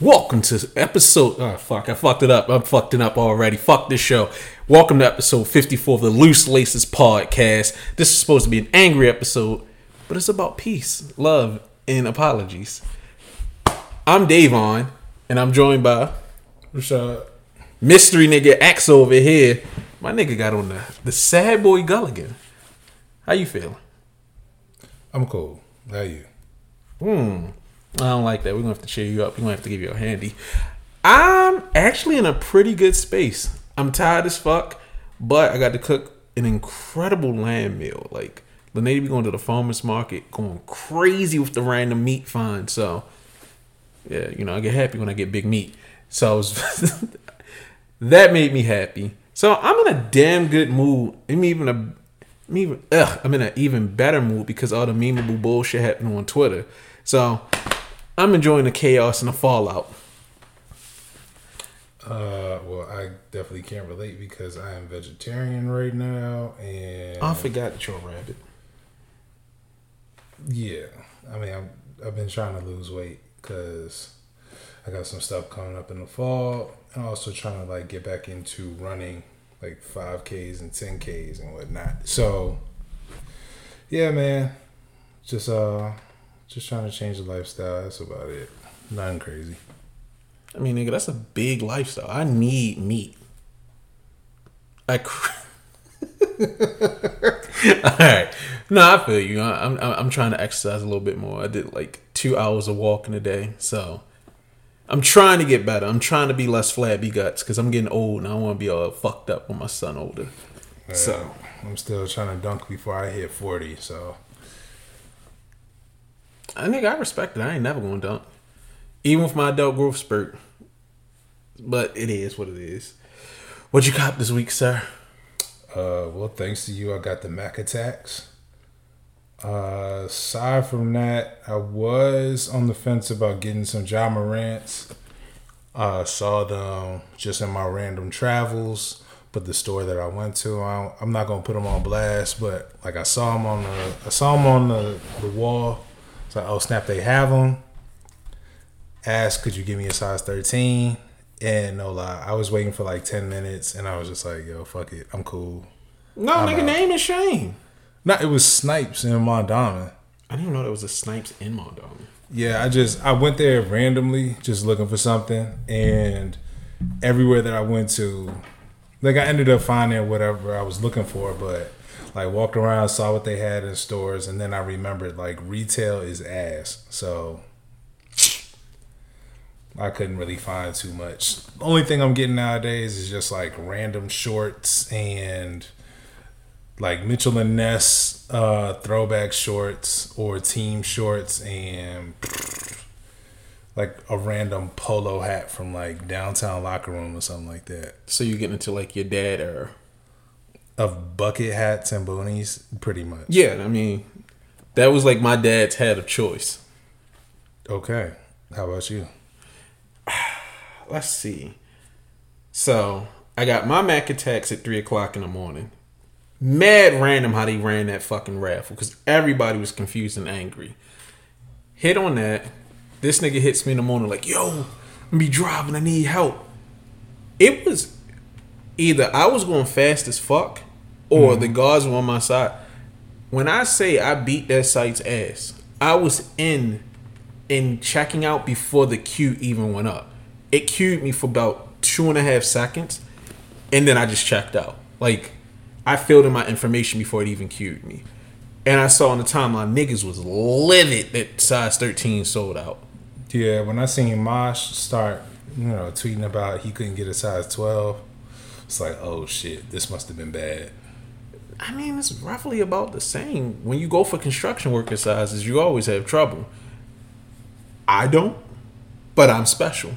Welcome to episode. Oh fuck! I fucked it up. I'm fucked it up already. Fuck this show. Welcome to episode 54 of the Loose Laces podcast. This is supposed to be an angry episode, but it's about peace, love, and apologies. I'm Davon, and I'm joined by Rashad. mystery nigga X over here. My nigga got on the the sad boy Gilligan. How you feeling? I'm cool. How you? Hmm. I don't like that. We're gonna have to cheer you up. We're gonna have to give you a handy. I'm actually in a pretty good space. I'm tired as fuck, but I got to cook an incredible lamb meal. Like the be going to the farmers market, going crazy with the random meat find. So yeah, you know, I get happy when I get big meat. So was that made me happy. So I'm in a damn good mood. I'm even a I'm even ugh, I'm in an even better mood because all the memeable bullshit happening on Twitter. So I'm enjoying the chaos and the fallout. Uh, well, I definitely can't relate because I am vegetarian right now, and I forgot that you're a rabbit. yeah, I mean, I'm, I've been trying to lose weight because I got some stuff coming up in the fall, and also trying to like get back into running like five Ks and ten Ks and whatnot. So, yeah, man, just uh, just trying to change the lifestyle. That's about it. Nothing crazy. I mean, nigga, that's a big lifestyle. I need meat. I. Cr- All right. No, I feel you. I'm I'm I'm trying to exercise a little bit more. I did like two hours of walking a day, so I'm trying to get better. I'm trying to be less flabby guts because I'm getting old and I want to be all fucked up when my son older. So I'm still trying to dunk before I hit 40. So I think I respect it. I ain't never gonna dunk, even with my adult growth spurt. But it is what it is. What you cop this week, sir? Uh, well, thanks to you, I got the Mac attacks. Uh, aside from that, I was on the fence about getting some Ja Morant's. I saw them just in my random travels, but the store that I went to, I I'm not gonna put them on blast, but like I saw them on the, I saw them on the, the wall. So oh snap, they have them. Asked, could you give me a size 13? And no lie, I was waiting for like 10 minutes, and I was just like, yo, fuck it, I'm cool. No, I'm nigga, out. name is Shane. No, it was Snipes in Mondawmin. I didn't even know there was a Snipes in Mondawmin. Yeah, I just I went there randomly, just looking for something, and everywhere that I went to, like I ended up finding whatever I was looking for, but like walked around, saw what they had in stores, and then I remembered like retail is ass, so I couldn't really find too much. The only thing I'm getting nowadays is just like random shorts and like Mitchell and Ness uh, throwback shorts or team shorts and like a random polo hat from like downtown locker room or something like that. So you getting into like your dad era? Of bucket hats and boonies, pretty much. Yeah, I mean, that was like my dad's hat of choice. Okay. How about you? Let's see. So I got my Mac attacks at three o'clock in the morning. Mad random how they ran that fucking raffle because everybody was confused and angry. Hit on that. This nigga hits me in the morning like, "Yo, I'm be driving. I need help." It was either I was going fast as fuck or mm-hmm. the guards were on my side. When I say I beat that site's ass, I was in in checking out before the queue even went up. It queued me for about two and a half seconds, and then I just checked out. Like I filled in my information before it even queued me. And I saw on the timeline niggas was livid that size 13 sold out. Yeah, when I seen Mosh start, you know, tweeting about he couldn't get a size 12, it's like, oh shit, this must have been bad. I mean, it's roughly about the same. When you go for construction worker sizes, you always have trouble. I don't, but I'm special.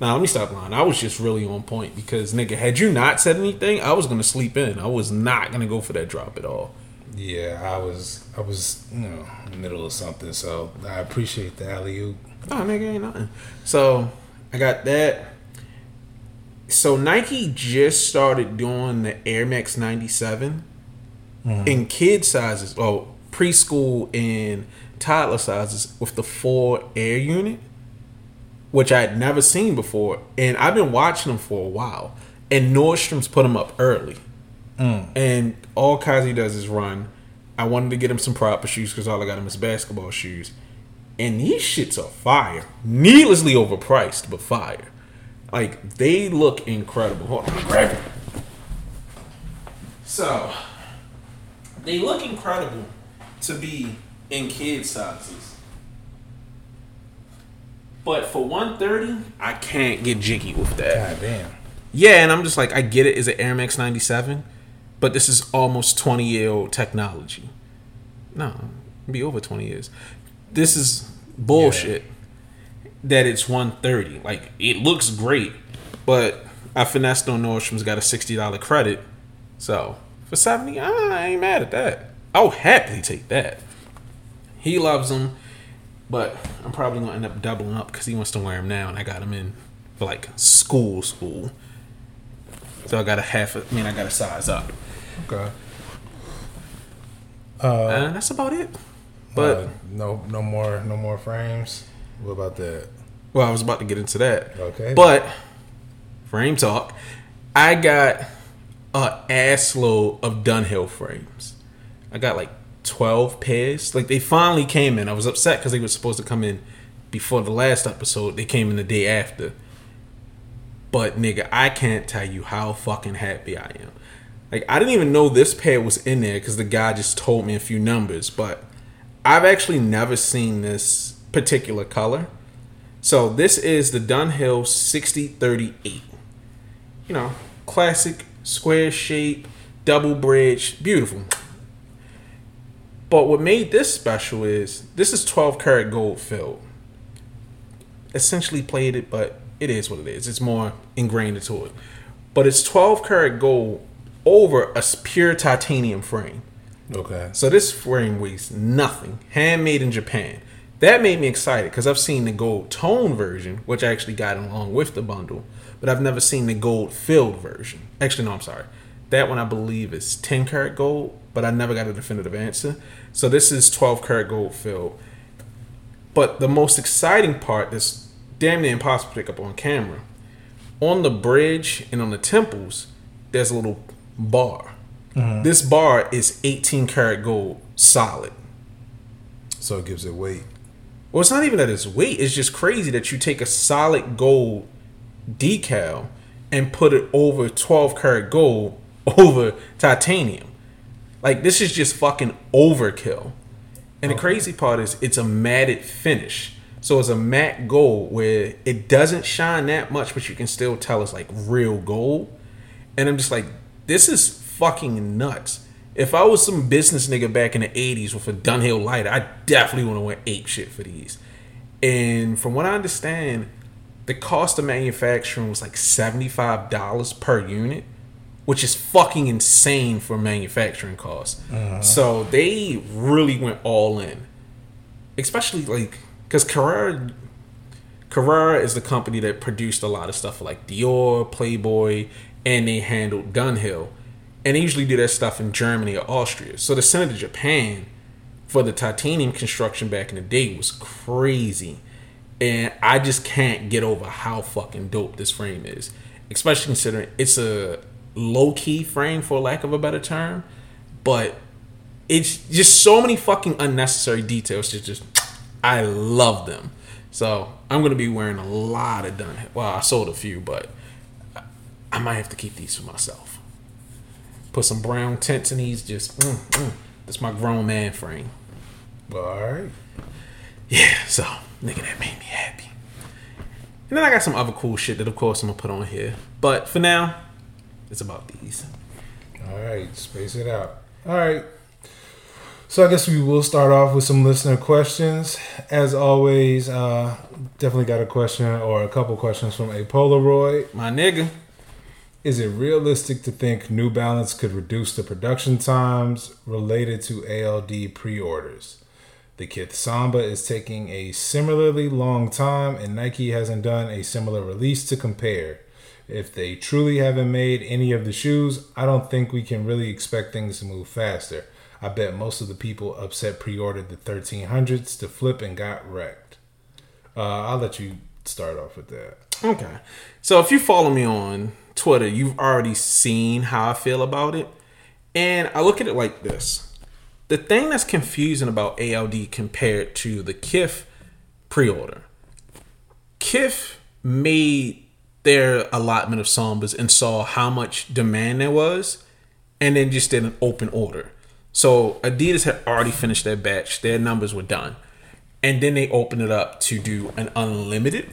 Now let me stop lying. I was just really on point because nigga, had you not said anything, I was gonna sleep in. I was not gonna go for that drop at all. Yeah, I was, I was, you know, in the middle of something, so I appreciate the alley oop. Oh, nigga, ain't nothing. So I got that. So Nike just started doing the Air Max 97 in kid sizes, oh preschool and toddler sizes with the four air unit. which I had never seen before, and I've been watching them for a while. And Nordstrom's put them up early, mm. and all Kazi does is run. I wanted to get him some proper shoes because all I got him is basketball shoes, and these shits are fire, needlessly overpriced, but fire. Like they look incredible. Hold on, grab it. So they look incredible to be in kid sizes. But for 130, I can't get jiggy with that. God damn. Yeah, and I'm just like, I get it. Is it Air Max 97? But this is almost 20 year old technology. No, it'd be over 20 years. This is bullshit that it's 130. Like, it looks great, but I finessed on Nordstrom's got a $60 credit. So, for 70 I ain't mad at that. I'll happily take that. He loves them, but I'm probably gonna end up doubling up because he wants to wear them now, and I got him in for like school, school. So I got a half. I mean, I got a size up. Okay. Uh, that's about it. But Uh, no, no more, no more frames. What about that? well, I was about to get into that. Okay. But frame talk, I got a ass load of Dunhill frames. I got like twelve pairs. Like they finally came in. I was upset because they were supposed to come in before the last episode. They came in the day after. But nigga, I can't tell you how fucking happy I am. Like I didn't even know this pair was in there because the guy just told me a few numbers. But I've actually never seen this particular color. So this is the Dunhill 6038. You know, classic square shape, double bridge, beautiful. But what made this special is this is 12 karat gold filled. Essentially plated, but it is what it is. It's more ingrained into it. But it's 12 karat gold over a pure titanium frame. Okay. So this frame weighs nothing. Handmade in Japan. That made me excited because I've seen the gold tone version, which I actually got along with the bundle, but I've never seen the gold filled version. Actually, no, I'm sorry. That one I believe is 10 karat gold, but I never got a definitive answer. So this is 12 karat gold filled. But the most exciting part that's damn near impossible to pick up on camera. On the bridge and on the temples, there's a little bar. Mm-hmm. This bar is 18 karat gold solid. So it gives it weight. Well, it's not even that it's weight. It's just crazy that you take a solid gold decal and put it over 12 karat gold over titanium. Like, this is just fucking overkill. And the oh. crazy part is, it's a matted finish. So it's a matte gold where it doesn't shine that much, but you can still tell it's like real gold. And I'm just like, this is fucking nuts. If I was some business nigga back in the 80s with a Dunhill lighter, I definitely want to wear ape shit for these. And from what I understand, the cost of manufacturing was like $75 per unit, which is fucking insane for manufacturing costs. Uh-huh. So they really went all in. Especially like, because Carrera Carrera is the company that produced a lot of stuff like Dior, Playboy, and they handled Dunhill. And they usually do that stuff in Germany or Austria. So to send it to Japan for the titanium construction back in the day was crazy. And I just can't get over how fucking dope this frame is. Especially considering it's a low key frame, for lack of a better term. But it's just so many fucking unnecessary details. Just, just I love them. So I'm gonna be wearing a lot of done. Well, I sold a few, but I might have to keep these for myself. Put some brown tints in these. Just mm, mm. that's my grown man frame. All right. Yeah. So nigga, that made me happy. And then I got some other cool shit that, of course, I'm gonna put on here. But for now, it's about these. All right, space it out. All right. So I guess we will start off with some listener questions. As always, uh, definitely got a question or a couple questions from a Polaroid. My nigga. Is it realistic to think New Balance could reduce the production times related to ALD pre-orders? The Kith Samba is taking a similarly long time, and Nike hasn't done a similar release to compare. If they truly haven't made any of the shoes, I don't think we can really expect things to move faster. I bet most of the people upset pre-ordered the 1300s to flip and got wrecked. Uh, I'll let you start off with that. Okay. So if you follow me on Twitter, you've already seen how I feel about it. And I look at it like this. The thing that's confusing about ALD compared to the Kith pre-order. Kith made their allotment of Sambas and saw how much demand there was and then just did an open order. So Adidas had already finished their batch, their numbers were done. And then they opened it up to do an unlimited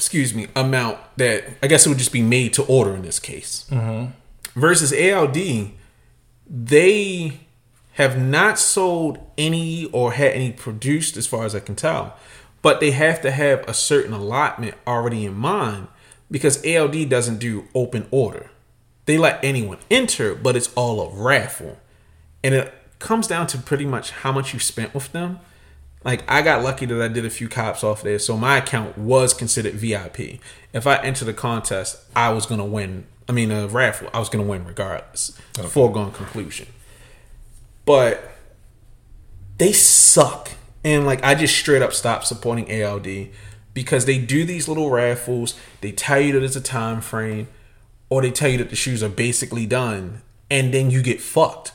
excuse me, amount that I guess it would just be made to order in this case. Mm-hmm. Versus ALD, they have not sold any or had any produced, as far as I can tell, but they have to have a certain allotment already in mind because ALD doesn't do open order. They let anyone enter, but it's all a raffle. And it comes down to pretty much how much you spent with them. Like I got lucky that I did a few cops off there, so my account was considered VIP. If I entered the contest, I was gonna win. I mean, a raffle, I was gonna win regardless. Foregone conclusion. But they suck, and like I just straight up stopped supporting ALD because they do these little raffles. They tell you that it's a time frame, or they tell you that the shoes are basically done, and then you get fucked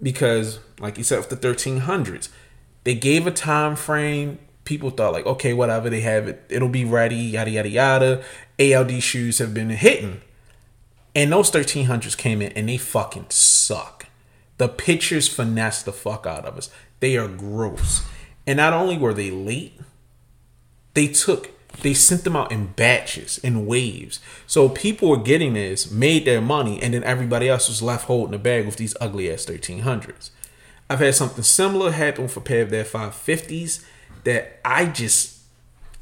because, like you said, with the thirteen hundreds they gave a time frame. People thought like, okay, whatever they have it, it'll be ready. Yada yada yada. ALD shoes have been hitting, and those thirteen hundreds came in and they fucking suck. The pictures finesse the fuck out of us. They are gross. And not only were they late, they took they sent them out in batches in waves. So people were getting this, made their money, and then everybody else was left holding the bag with these ugly ass thirteen hundreds. I've had something similar happen with a pair of their 550s that I just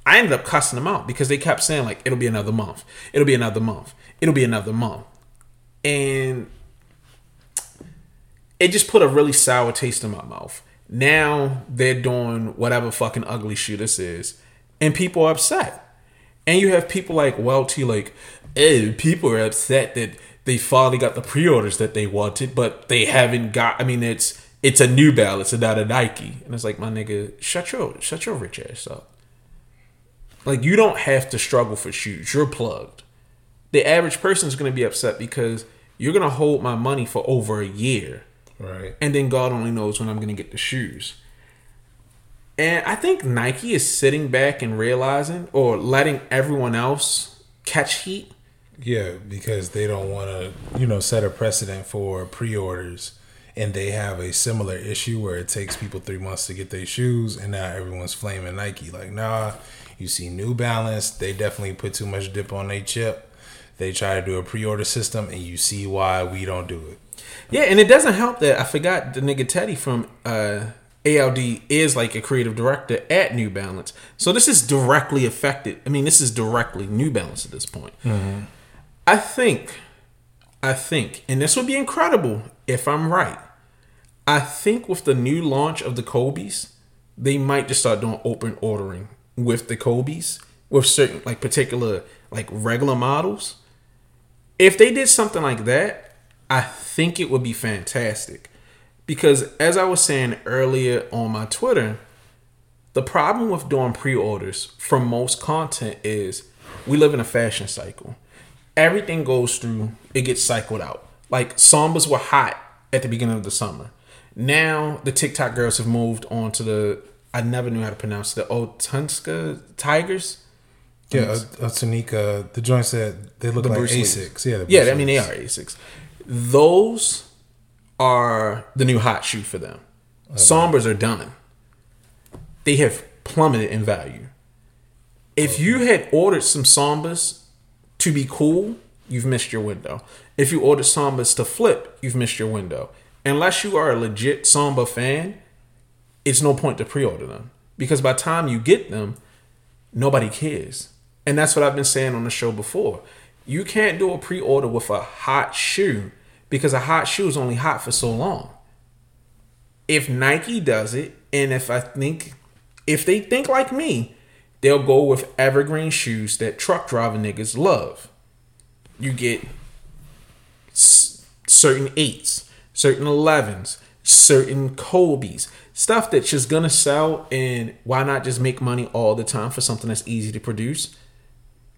I ended up cussing them out because they kept saying like it'll be another month. It'll be another month. It'll be another month. And it just put a really sour taste in my mouth. Now they're doing whatever fucking ugly shoe this is, and people are upset. And you have people like Welty, like, hey, people are upset that they finally got the pre-orders that they wanted, but they haven't got. I mean, it's it's a New Balance and not a Nike, and it's like, my nigga, shut your shut your rich ass up. Like, you don't have to struggle for shoes. You're plugged. The average person is to be upset because you're to hold my money for over a year Right. and then God only knows when I'm going to get the shoes. And I think Nike is sitting back and realizing or letting everyone else catch heat. Yeah, because they don't want to, you know, set a precedent for pre-orders, and they have a similar issue where it takes people three months to get their shoes, and now everyone's flaming Nike. Like, nah, you see New Balance, they definitely put too much dip on their chip. They try to do a pre-order system, and you see why we don't do it. Yeah, and it doesn't help that I forgot the nigga Teddy from uh, ALD is like a creative director at New Balance. So this is directly affected. I mean, this is directly New Balance at this point. I think, I think, and this would be incredible if I'm right. I think with the new launch of the Kobe's, they might just start doing open ordering with the Kobe's with certain like particular like regular models. If they did something like that, I think it would be fantastic. Because as I was saying earlier on my Twitter, the problem with doing pre-orders for most content is we live in a fashion cycle. Everything goes through, it gets cycled out. Like Sambas were hot at the beginning of the summer. Now the TikTok girls have moved on to the I never knew how to pronounce it, the Onitsuka Tigers. Yeah, Tanika, the joint said they look The like Bruce. Asics. Yeah, Yeah, Bruce I mean they are Asics. Those are the new hot shoe for them. Oh, Sombras are done. They have plummeted in value. If you had ordered some Sambas to be cool, you've missed your window. If you ordered Sambas to flip, you've missed your window. Unless you are a legit Samba fan, it's no point to pre-order them because by the time you get them, nobody cares. And that's what I've been saying on the show before. You can't do a pre-order with a hot shoe because a hot shoe is only hot for so long. If Nike does it, and if I think if they think like me, they'll go with evergreen shoes that truck driver niggas love. You get s- certain eights, certain elevens, certain Kobe's. stuff that's just gonna sell, and why not just make money all the time for something that's easy to produce?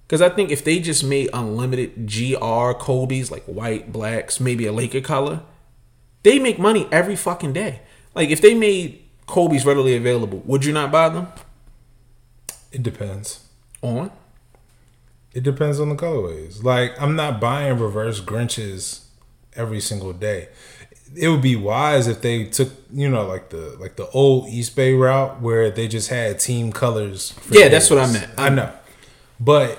Because I think if they just made unlimited GR Kobe's, like white, blacks, maybe a Laker color, they make money every fucking day. Like if they made Kobe's readily available, would you not buy them? It depends. On? It depends on the colorways. Like I'm not buying reverse Grinches every single day. It would be wise if they took, you know, like the like the old Eastbay route where they just had team colors. Yeah, that's what I meant. I know, but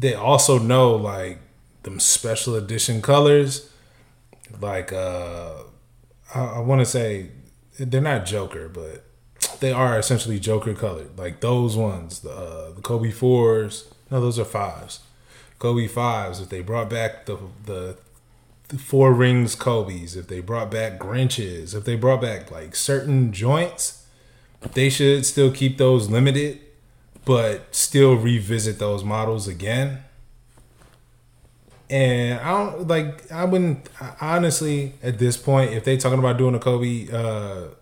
they also know like them special edition colors. Like uh I, I want to say they're not Joker, but they are essentially Joker colored. Like those ones, the uh, the Kobe fours. No, those are fives. Kobe fives. If they brought back the the, the four rings Kobe's, if they brought back Grinches, if they brought back like certain joints, they should still keep those limited, but still revisit those models again. And I don't like. I wouldn't honestly at this point if they talking about doing a Kobe uh,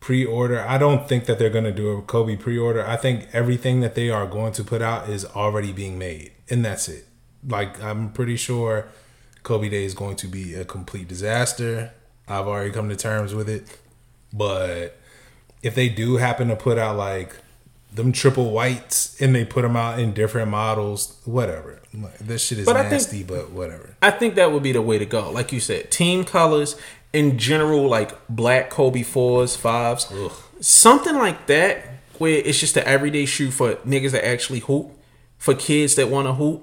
pre-order. I don't think that they're to do a Kobe pre-order. I think everything that they are going to put out is already being made, and that's it. Like I'm pretty sure Kobe Day is going to be a complete disaster. I've already come to terms with it, but if they do happen to put out like them triple whites and they put them out in different models, whatever. This shit is But nasty, think- but whatever. I think that would be the way to go. Like you said, team colors in general, like black Kobe fours, fives, something like that, where it's just an everyday shoe for niggas that actually hoop, for kids that want to hoop.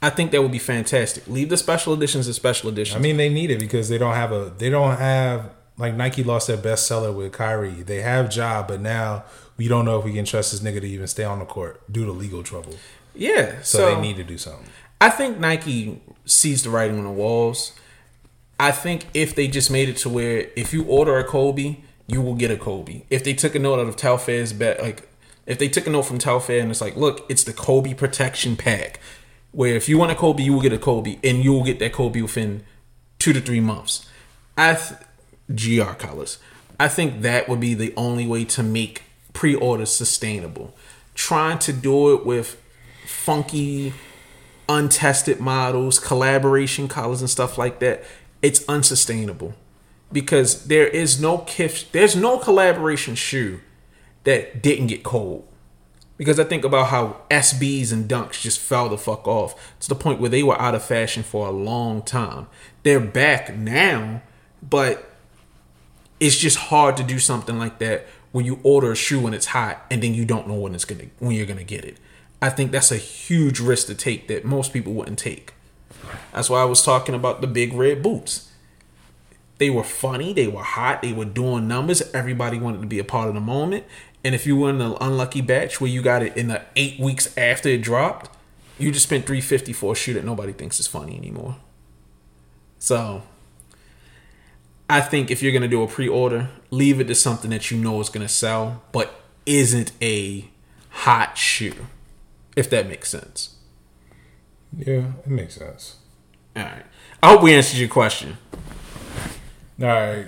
I think that would be fantastic. Leave the special editions as special editions. I mean, they need it because they don't have a they don't have like Nike lost their bestseller with Kyrie. They have job, but now we don't know if we can trust this nigga to even stay on the court due to legal trouble. yeah, So, so, they need to do something. I think Nike sees the writing on the walls. I think if they just made it to where if you order a Kobe, you will get a Kobe. If they took a note out of Telfair's bet, like if they took a note from Telfair and it's like, look, it's the Kobe protection pack, where if you want a Kobe, you will get a Kobe, and you will get that Kobe within two to three months. I th- GR colors. I think that would be the only way to make pre-orders sustainable. Trying to do it with funky untested models, collaboration colors and stuff like that, it's unsustainable. Because there is no Kith there's no collaboration shoe that didn't get cold. Because I think about how SBs and dunks just fell the fuck off to the point where they were out of fashion for a long time. They're back now, but it's just hard to do something like that when you order a shoe when it's hot and then you don't know when it's gonna when you're gonna get it. I think that's a huge risk to take that most people wouldn't take. That's why I was talking about the big red boots. They were funny, they were hot, they were doing numbers. Everybody wanted to be a part of the moment. And if you were in the unlucky batch where you got it in the eight weeks after it dropped, you just spent 350 for a shoe that nobody thinks is funny anymore. So I think if you're gonna do a pre-order, leave it to something that you know is gonna sell, but isn't a hot shoe. If that makes sense. Yeah, it makes sense. All right. I hope we answered your question. All right.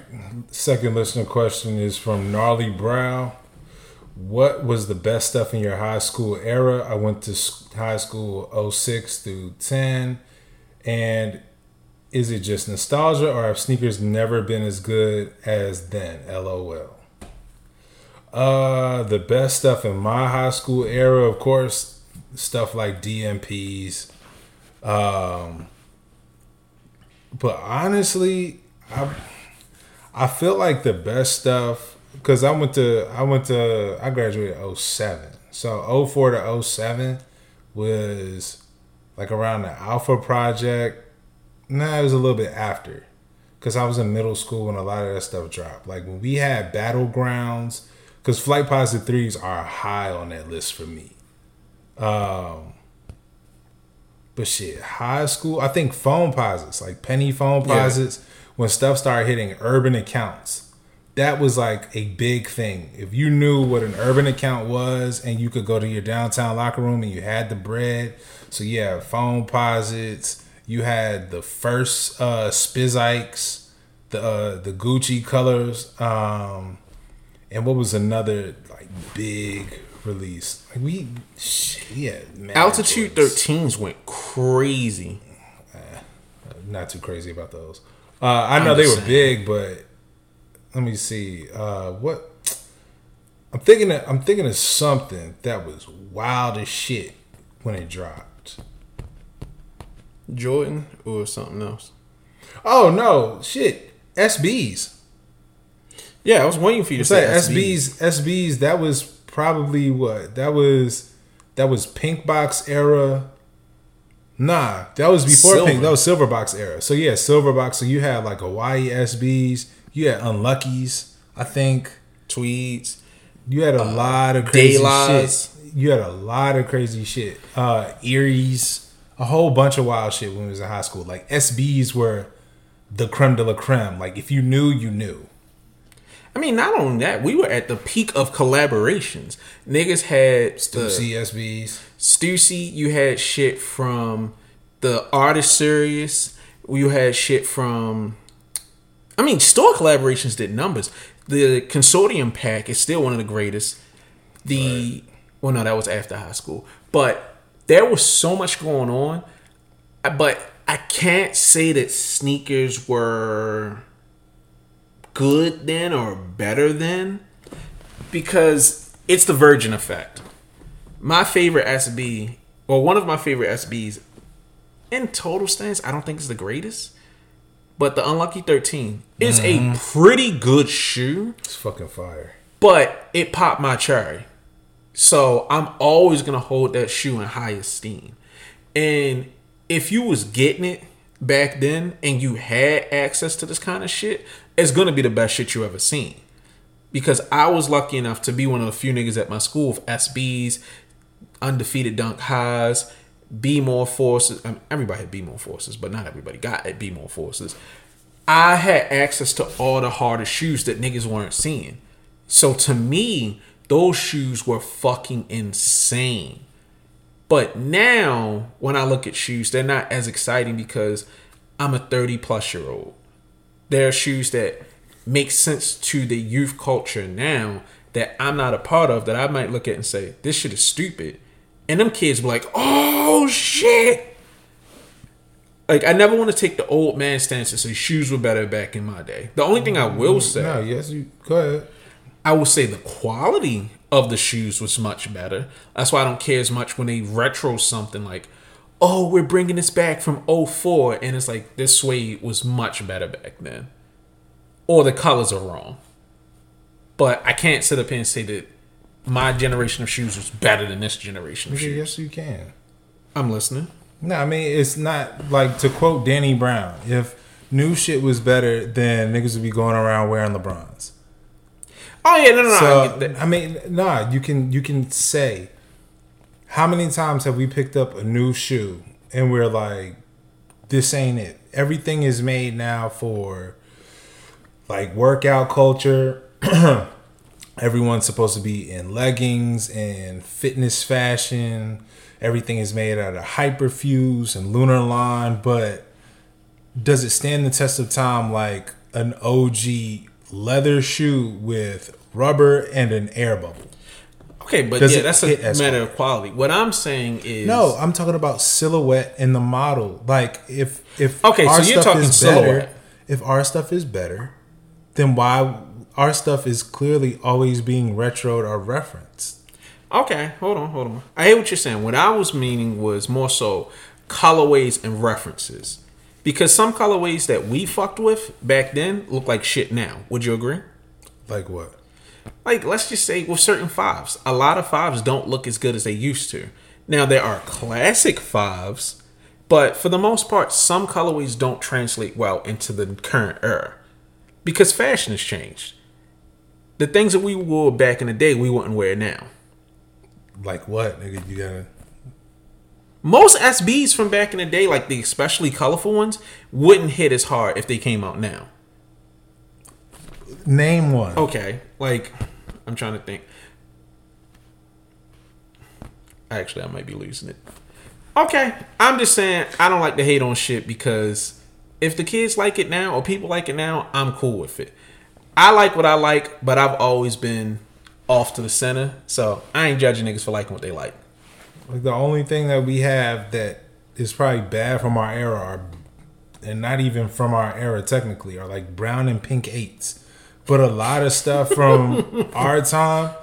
Second listener question is from Gnarly Brow. What was the best stuff in your high school era? I went to high school 06 through 10. And is it just nostalgia or have sneakers never been as good as then? LOL. Uh, the best stuff in my high school era, of course, stuff like DMPs. Um, but honestly, I I feel like the best stuff because I went to I went to I graduated 07. So 04 to 07 was like around the Alpha Project. Nah, it was a little bit after. Cause I was in middle school when a lot of that stuff dropped. Like when we had battlegrounds, because Flightposite threes are high on that list for me. Um, but shit, high school, I think Foamposites, like Penny Foam Yeah. when stuff started hitting urban accounts, that was like a big thing. If you knew what an urban account was and you could go to your downtown locker room and you had the bread, so yeah, Foamposites, you had the first uh Spizikes, the uh, the Gucci colors, um, And what was another like big release? Like we, shit, yeah, Altitude 13s went crazy. Not too crazy about those. Uh, I know they were big, but let me see. Uh, what I'm thinking, of, I'm thinking of something that was wild as shit when it dropped. Jordan or something else. Oh no, shit, SBs. Yeah, I was waiting for you to say. SBs. SBs. That was probably what? That was that was Pink Box era. Nah, that was before Silver. Pink. That was Silver Box era. So yeah, Silver Box. So you had like Hawaii SBs. You had Unluckies. I think Tweeds. you had a lot of crazy Daylights. shit. You had a lot of crazy shit. Uh, Eries, a whole bunch of wild shit when we was in high school. Like SBs were the creme de la creme. Like if you knew, you knew. I mean, not only that, we were at the peak of collaborations. Niggas had See SBs. Stussy, you had shit from the artist series. You had shit from I mean, store collaborations did numbers. The consortium pack is still one of the greatest. The well no, that was after high school. But there was so much going on. Uh, but I can't say that sneakers were good then or better then because it's the virgin effect my favorite SB, or one of my favorite SBs, in total stance, I don't think it's the greatest. But the Unlucky 13 is a mm-hmm. pretty good shoe, It's fucking fire. but it popped my cherry. So I'm always gonna hold that shoe in high esteem. And if you was getting it back then and you had access to this kind of shit, it's gonna be the best shit you ever seen. Because I was lucky enough to be one of the few niggas at my school with SBs, undefeated dunk highs, B more forces. I mean, everybody had B more forces, but not everybody got at B more forces. I had access to all the hardest shoes that niggas weren't seeing. So to me, those shoes were fucking insane. But now, when I look at shoes, they're not as exciting because I'm a 30 plus year old. There are shoes that make sense to the youth culture now that I'm not a part of that I might look at and say, this shit is stupid. And them kids be like, oh shit. Like, I never want to take the old man stance and say shoes were better back in my day. The only thing I will mm, say, No, yes, you go ahead. I will say the quality of the shoes was much better. That's why I don't care as much when they retro something like, oh, we're bringing this back from 04. And it's like, this suede was much better back then. Or the colors are wrong. But I can't sit up here and say that my generation of shoes was better than this generation of shoes. yes, you can. I'm listening. No, I mean it's not like to quote Danny Brown. If new shit was better, then niggas would be going around wearing LeBrons. Oh, yeah, no, no, no. I So that. I mean, nah, you can you can say how many times have we picked up a new shoe and we're like, this ain't it. Everything is made now for like workout culture. Everyone's supposed to be in leggings and fitness fashion. Everything is made out of Hyperfuse and Lunarlon, but does it stand the test of time like an OG leather shoe with rubber and an air bubble? Okay, but Does yeah, that's a matter hard? of quality. What I'm saying is. No, I'm talking about silhouette and the model. Like if if Okay, so you're talking is silhouette. better, if our stuff is better, then why our stuff is clearly always being retroed or referenced? Okay, hold on, hold on. I hear what you're saying. What I was meaning was more so colorways and references. Because some colorways that we fucked with back then look like shit now. Would you agree? Like what? Like, let's just say with certain fives, a lot of fives don't look as good as they used to. Now, there are classic fives, but for the most part, some colorways don't translate well into the current era because fashion has changed. The things that we wore back in the day, we wouldn't wear now. Like what, nigga? You gotta Most SBs from back in the day, like the especially colorful ones, wouldn't hit as hard if they came out now. name one. Okay, like I'm trying to think. Actually, I might be losing it. Okay, I'm just saying I don't like to hate on shit because if the kids like it now or people like it now, I'm cool with it. I like what I like, but I've always been off to the center. So I ain't judging niggas for liking what they like. Like the only thing that we have that is probably bad from our era, are, and not even from our era technically, are like brown and pink eights. But a lot of stuff from our time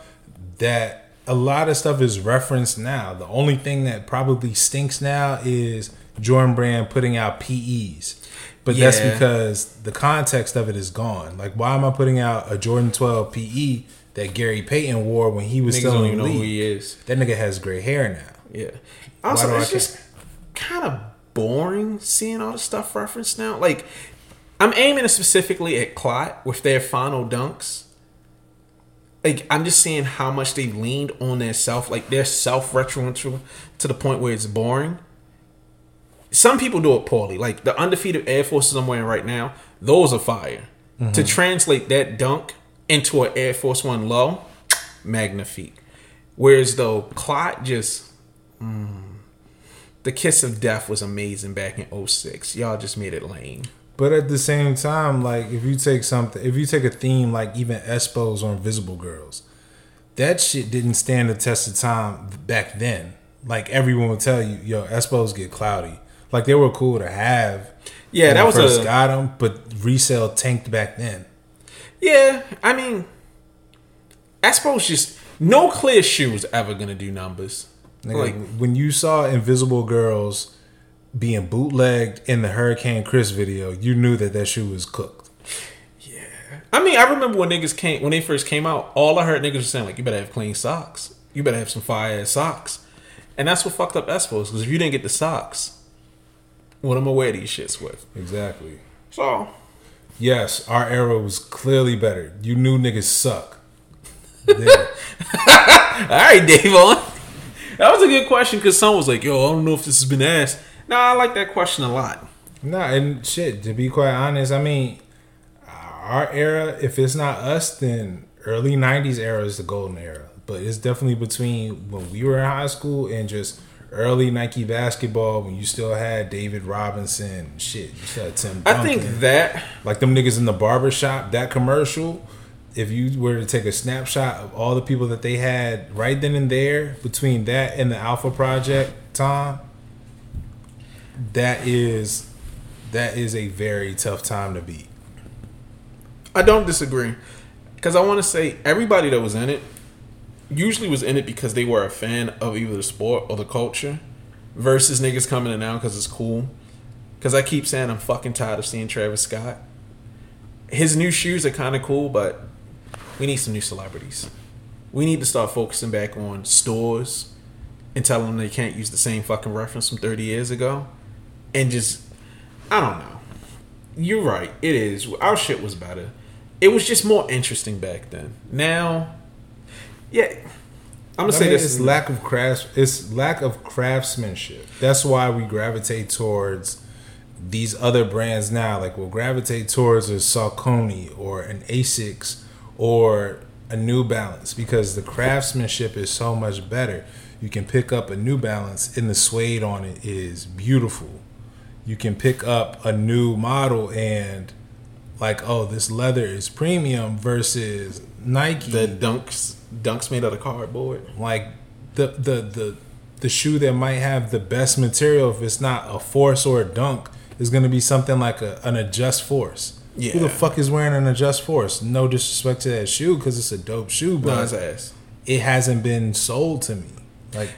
that a lot of stuff is referenced now. The only thing that probably stinks now is Jordan Brand putting out PEs. But that's because the context of it is gone. Like, why am I putting out a Jordan 12 PE that Gary Payton wore when he was Niggas still in the know who league? he is. That nigga has gray hair now. Yeah. Also, it's just kind of boring seeing all the stuff referenced now. Like, I'm aiming specifically at Clot with their final dunks. Like, I'm just seeing how much they've leaned on their self, like their self referential to the point where it's boring. Some people do it poorly. Like the undefeated Air Forces I'm wearing right now, those are fire. To mm-hmm. translate that dunk into an Air Force One low, magnifique. Whereas though Clot just mm, the kiss of death was amazing back in 06. Y'all just made it lame. But at the same time, like if you take something, if you take a theme like even Espos or Invisible Girls, that shit didn't stand the test of time back then. Like everyone would tell you, yo, Espos get cloudy. Like they were cool to have. Yeah, that was first a got them, but resale tanked back then. Yeah. I mean, I suppose just no clear shoe was ever gonna do numbers. Nigga, Like when you saw Invisible Girls being bootlegged in the Hurricane Chris video, you knew that that shoe was cooked. Yeah, I mean, I remember when niggas came when they first came out. All I heard niggas were saying like, "You better have clean socks. You better have some fire ass socks," and that's what fucked up Espos. Because if you didn't get the socks, what am I going to wear these shits with? Exactly. So Yes, our era was clearly better. You knew niggas suck. There. All right, Dave on. That was a good question because someone was like, "Yo, I don't know if this has been asked." Nah, I like that question a lot. Nah, and shit, to be quite honest, I mean, our era, if it's not us, then early 90s era is the golden era. But it's definitely between when we were in high school and just early Nike basketball when you still had David Robinson, shit, you still had Tim I think that like them niggas in the barber shop, that commercial, if you were to take a snapshot of all the people that they had right then and there between that and the Alpha Project Tom, that is that is a very tough time to beat. I don't disagree because I want to say everybody that was in it usually was in it because they were a fan of either the sport or the culture, versus niggas coming in now because it's cool. Because I keep saying I'm fucking tired of seeing Travis Scott. His new shoes are kind of cool, but we need some new celebrities. We need to start focusing back on stores and tell them they can't use the same fucking reference from 30 years ago, and just I don't know. You're right. It is. Our shit was better. It was just more interesting back then. Now, yeah, I'm gonna I say mean, this it's lack of craft. It's lack of craftsmanship. That's why we gravitate towards these other brands now. Like we'll gravitate towards a Saucony or an Asics or a New Balance because the craftsmanship is so much better. You can pick up a New Balance and the suede on it is beautiful. You can pick up a new model and like, oh, this leather is premium versus Nike the dunks. Dunks made out of cardboard. like the the the the shoe that might have the best material if it's not a force or a dunk is going to be something like a, an adjust force Yeah. who the fuck is wearing an adjust force no disrespect to that shoe because it's a dope shoe No, but ass. it hasn't been sold to me like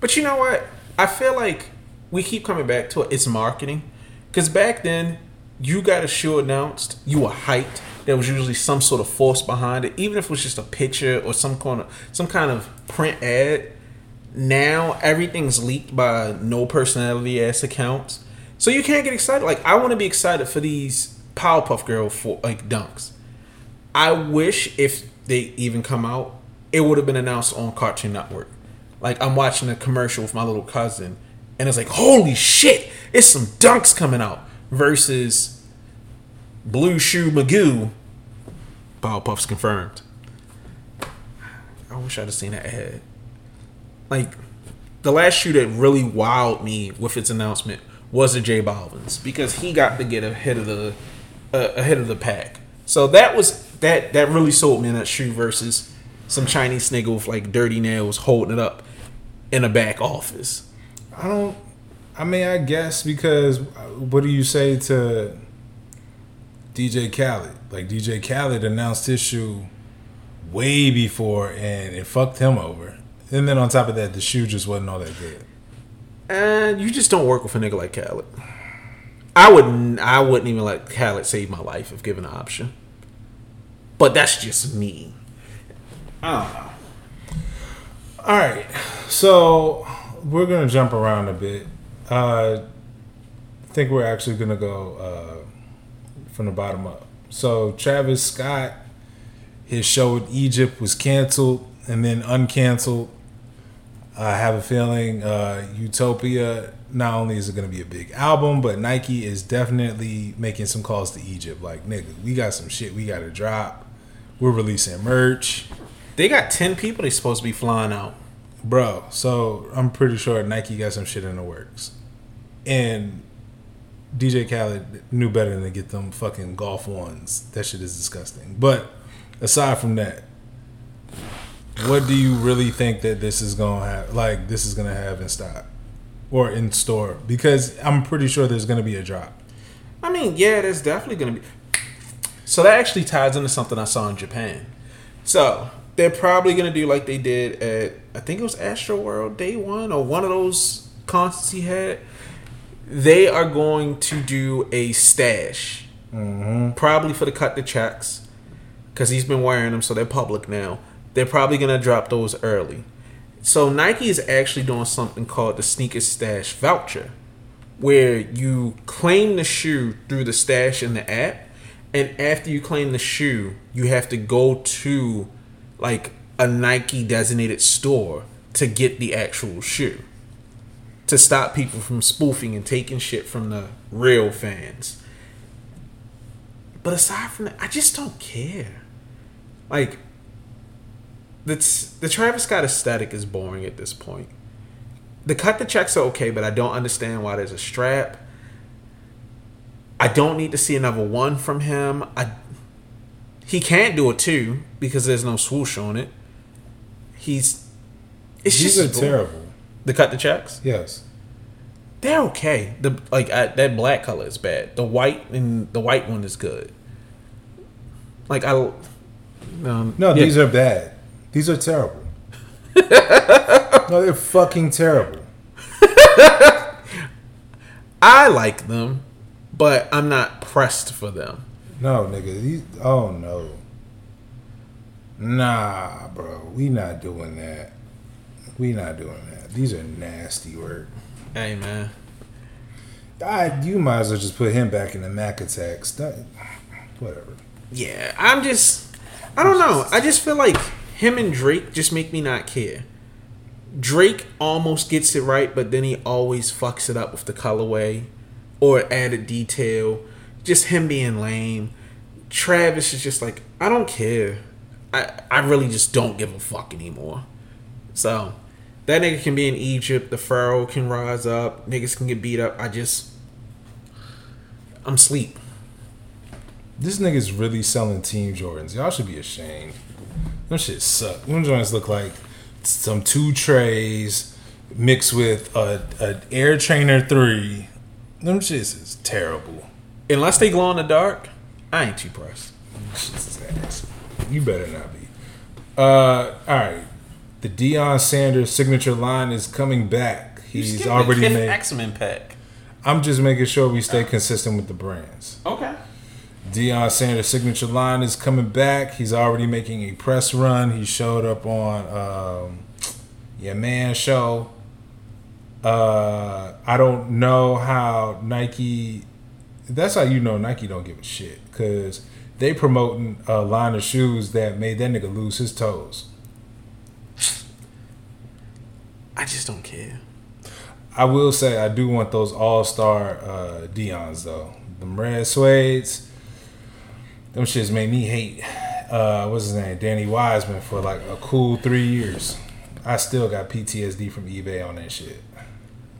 But you know what? I feel like we keep coming back to it. It's marketing. Because back then, you got a shoe announced, you were hyped. There was usually some sort of force behind it, even if it was just a picture or some kind of some kind of print ad. Now everything's leaked by no personality ass accounts, so you can't get excited. Like I want to be excited for these Powerpuff Girl for like dunks. I wish if they even come out, it would have been announced on Cartoon Network. Like I'm watching a commercial with my little cousin, and it's like, holy shit, it's some dunks coming out versus Blue Shoe Magoo. Powerpuffs confirmed. I wish I'd have seen that ad. Like the last shoe that really wowed me with its announcement was the J Balvin's because he got to get ahead of the uh, ahead of the pack. So that was that that really sold me in that shoe versus some Chinese nigga with like dirty nails holding it up in a back office. I don't. I mean, I guess because uh, what do you say to DJ Khaled? Like DJ Khaled announced his shoe way before, and it fucked him over. And then on top of that, the shoe just wasn't all that good. And you just don't work with a nigga like Khaled. I wouldn't. I wouldn't even let Khaled save my life if given the option. But that's just me. I don't know. All right, so we're gonna jump around a bit. Uh, I think we're actually gonna go uh, from the bottom up. So Travis Scott, his show in Egypt was canceled and then uncanceled. I have a feeling uh, Utopia. Not only is it going to be a big album, but Nike is definitely making some calls to Egypt. Like, nigga, we got some shit we got to drop. We're releasing merch, They got ten people they supposed to be flying out. bro. So I'm pretty sure Nike got some shit in the works, and DJ Khaled knew better than to get them fucking golf ones. That shit is disgusting. But aside from that, what do you really think that this is gonna have? Like this is gonna have in stock or in store? Because I'm pretty sure there's gonna be a drop. I mean, yeah, there's definitely gonna be. So that actually ties into something I saw in Japan. So they're probably gonna do like they did at I think it was Astro World Day One or one of those concerts he had. They are going to do a stash, mm-hmm. probably for the cut the checks, because he's been wearing them, so they're public now. They're probably gonna drop those early. So Nike is actually doing something called the sneaker stash voucher where you claim the shoe through the stash in the app and after you claim the shoe you have to go to like a nike designated store to get the actual shoe to stop people from spoofing and taking shit from the real fans but aside from that i just don't care like the, the travis scott aesthetic is boring at this point the cut the checks are okay, but I don't understand why there's a strap. I don't need to see another one from him. I he can't do a two because there's no swoosh on it. He's it's These just are terrible. The cut the checks, Yes. they're okay. The like I, that black color is bad. The white and the white one is good. Like I, um, No, yeah. these are bad. These are terrible. no, they're fucking terrible. I like them, but I'm not pressed for them. No, nigga. These, oh no. Nah, bro. We not doing that. We not doing that. These are nasty work. Hey man. I, you might as well just put him back in the Mac attacks. That, whatever. Yeah, I'm just I don't know. I just feel like him and Drake just make me not care. Drake almost gets it right, but then he always fucks it up with the colorway or added detail. Just him being lame. Travis is just like, I don't care. I, I really just don't give a fuck anymore. So that nigga can be in Egypt, the Pharaoh can rise up, niggas can get beat up. I just I'm sleep. This nigga's really selling Team Jordans. Y'all should be ashamed. Them shit suck. Them joints look like some two trays mixed with a, a Air Trainer 3. Them shits is terrible. Unless they glow in the dark, I ain't too pressed. Shit's ass. You better not be. Uh, all right. The Deion Sanders signature line is coming back. He's already made. X-Men pack. I'm just making sure we stay consistent with the brands. Okay. Deion Sanders' signature line is coming back. He's already making a press run. He showed up on um, Your Man Show. Uh, I don't know how Nike. That's how you know Nike don't give a shit because they promoting a line of shoes that made that nigga lose his toes. I just don't care. I will say I do want those All Star uh, Deion's though. The red suedes, them shits made me hate. Uh, what's his name? Danny Wiseman for like a cool three years. I still got PTSD from eBay on that shit.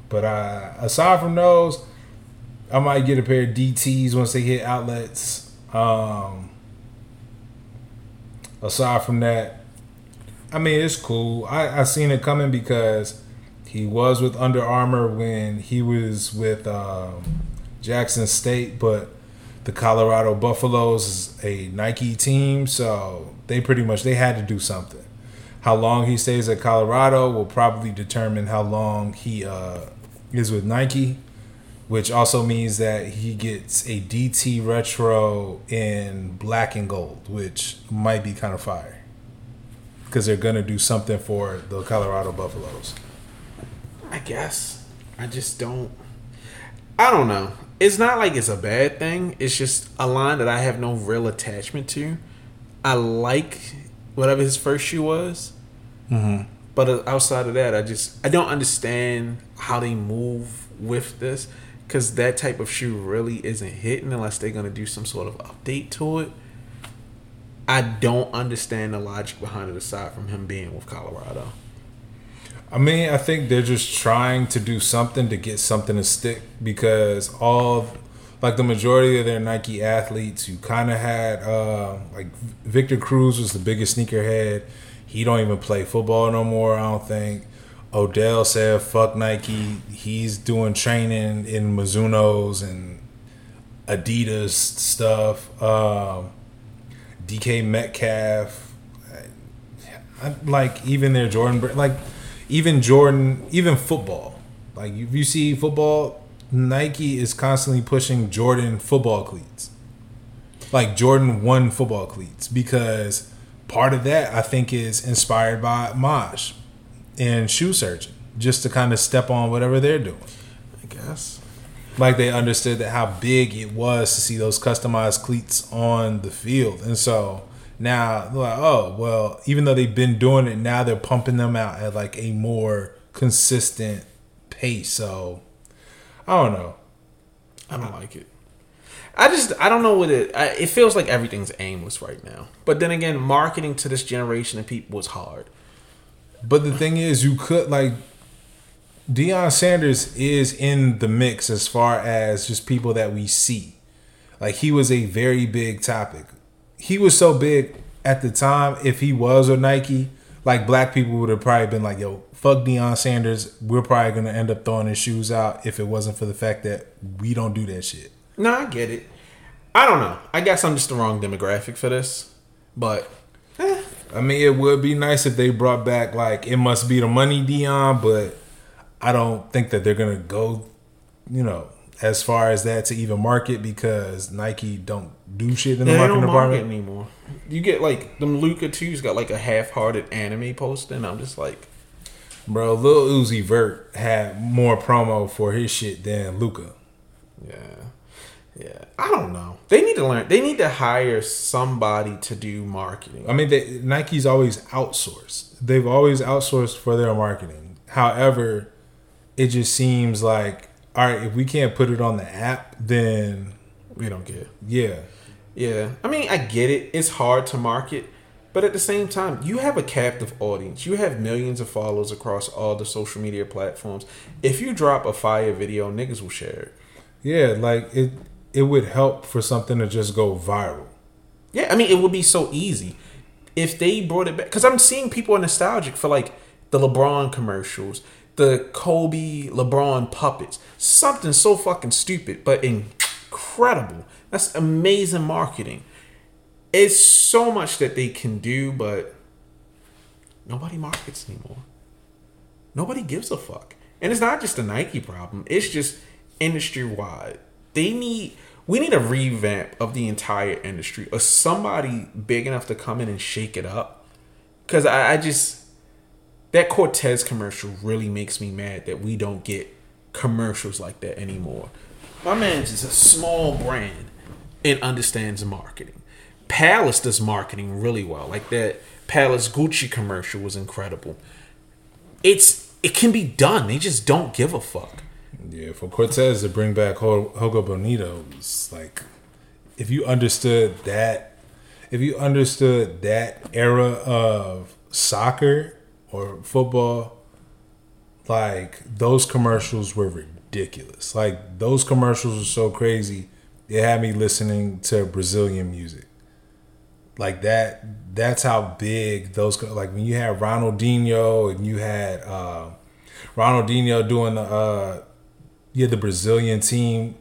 But uh, aside from those, I might get a pair of DTs once they hit outlets. Um, aside from that, I mean, it's cool. I I seen it coming because he was with Under Armour when he was with um, Jackson State, but the Colorado Buffaloes is a Nike team, so they pretty much they had to do something. How long he stays at Colorado will probably determine how long he uh, is with Nike, which also means that he gets a DT retro in black and gold, which might be kind of fire because they're gonna do something for the Colorado Buffaloes. I guess. I just don't. I don't know. It's not like it's a bad thing. It's just a line that I have no real attachment to. I like whatever his first shoe was, Mm-hmm. but uh, outside of that, I just I don't understand how they move with this because that type of shoe really isn't hitting unless they're gonna do some sort of update to it. I don't understand the logic behind it aside from him being with Colorado. I mean, I think they're just trying to do something to get something to stick because all, like the majority of their Nike athletes, you kind of had uh, like Victor Cruz was the biggest sneakerhead. He don't even play football no more. I don't think. Odell said, "Fuck Nike." He's doing training in Mizuno's and Adidas stuff. Um, DK Metcalf, I, like even their Jordan, like even Jordan, even football. Like if you see football, Nike is constantly pushing Jordan football cleats, like Jordan one football cleats, because part of that I think is inspired by Mosh and shoe surgeon, just to kind of step on whatever they're doing. I guess. Like they understood that how big it was to see those customized cleats on the field, and so now like, oh well, even though they've been doing it, now they're pumping them out at like a more consistent pace. So I don't know. I don't like it. I just I don't know what it. I, it feels like everything's aimless right now. But then again, marketing to this generation of people is hard. But the thing is, you could like Deion Sanders is in the mix as far as just people that we see. Like he was a very big topic. He was so big at the time. If he was a Nike, like black people would have probably been like, "Yo, fuck Deion Sanders." We're probably gonna end up throwing his shoes out if it wasn't for the fact that we don't do that shit. No, I get it. I don't know. I guess I'm just the wrong demographic for this. But eh, I mean, it would be nice if they brought back like it must be the money, Deion, but I don't think that they're gonna go, you know, as far as that to even market because Nike don't do shit in the marketing don't market department. anymore. You get like them Luka twos got like a half-hearted anime poster, and I'm just like, Bro, Lil Uzi Vert had more promo for his shit than Luka. yeah, yeah. I don't know. They need to learn. They need to hire somebody to do marketing. I mean, they, Nike's always outsourced. They've always outsourced for their marketing. However, it just seems like, all right, if we can't put it on the app, then We don't care. yeah. Yeah, I mean, I get it. It's hard to market, but at the same time, you have a captive audience. You have millions of followers across all the social media platforms. If you drop a fire video, niggas will share it. Yeah, like it it would help for something to just go viral. Yeah, I mean, it would be so easy if they brought it back. Because I'm seeing people are nostalgic for like the LeBron commercials, the Kobe LeBron puppets. Something so fucking stupid, but incredible. That's amazing marketing. It's so much that they can do, but nobody markets anymore. Nobody gives a fuck. And it's not just a Nike problem, it's just industry wide. They need we need a revamp of the entire industry or somebody big enough to come in and shake it up. Cause I, I just that Corteiz commercial really makes me mad that we don't get commercials like that anymore. My man's is a small brand and understands marketing. Palace does marketing really well. Like that Palace Gucci commercial was incredible. It's it can be done. They just don't give a fuck. Yeah, for Corteiz to bring back Joga Bonito was like, if you understood that, if you understood that era of soccer or football, like those commercials were ridiculous. Like those commercials were so crazy, it had me listening to Brazilian music. Like that. That's how big those like when you had Ronaldinho and you had uh, Ronaldinho doing the uh, had the Brazilian team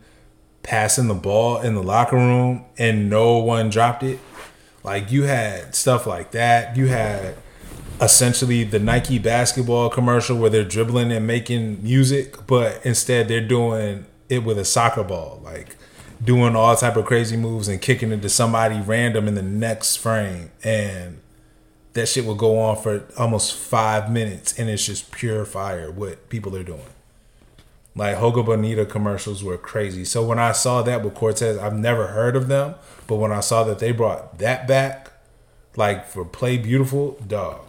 passing the ball in the locker room and no one dropped it. Like you had stuff like that. You had essentially the Nike basketball commercial where they're dribbling and making music, but instead they're doing it with a soccer ball, like doing all type of crazy moves and kicking it to somebody random in the next frame, and that shit will go on for almost five minutes, and it's just pure fire what people are doing. Like Joga Bonita commercials were crazy. So when I saw that with Corteiz, I've never heard of them, but when I saw that they brought that back, like for Play Beautiful, dog.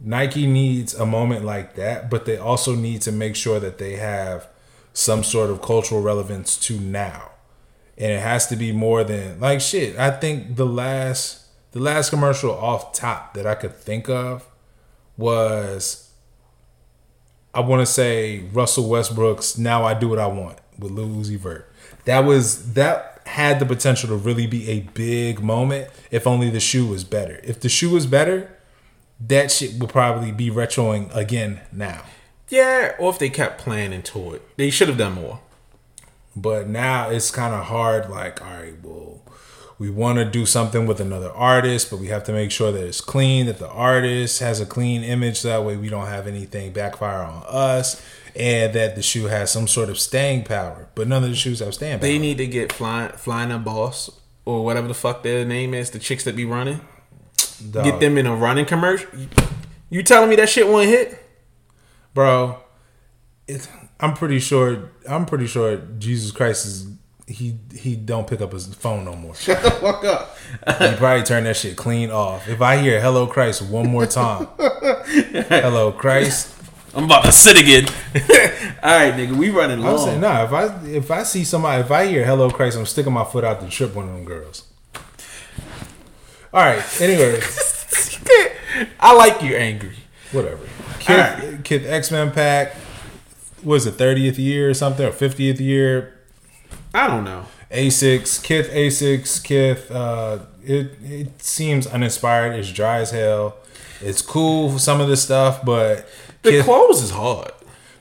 Nike needs a moment like that, but they also need to make sure that they have some sort of cultural relevance to now. And it has to be more than like shit. I think the last the last commercial off top that I could think of was I want to say Russell Westbrook's "Now I Do What I Want" with Lil Uzi Vert. That was that had the potential to really be a big moment if only the shoe was better. If the shoe was better, that shit will probably be retroing again now. Yeah, or if they kept playing into it, they should have done more. But now it's kind of hard. Like, all right, well, we want to do something with another artist, but we have to make sure that it's clean, that the artist has a clean image. That way, we don't have anything backfire on us, and that the shoe has some sort of staying power. But none of the shoes have staying power. They need to get flying, Flyana Boss or whatever the fuck their name is. The chicks that be running, Dog. get them in a running commercial. You telling me that shit won't hit? bro. It, I'm pretty sure. I'm pretty sure Jesus Christ is he he don't pick up his phone no more. Shut the fuck up. he probably turn that shit clean off. If I hear "Hello Christ" one more time, "Hello Christ," I'm about to sit again. All right, nigga, we running I'm saying long. nah. If I if I see somebody, if I hear "Hello Christ," I'm sticking my foot out to trip one of them girls. All right. Anyway, I like you angry. whatever. Kith, Kith X Men pack. Was it 30th year or something or 50th year? I don't know. Asics, Kith Asics, Kith. Uh, it it seems uninspired. It's dry as hell. It's cool for some of the stuff, but The Kith- clothes is hard.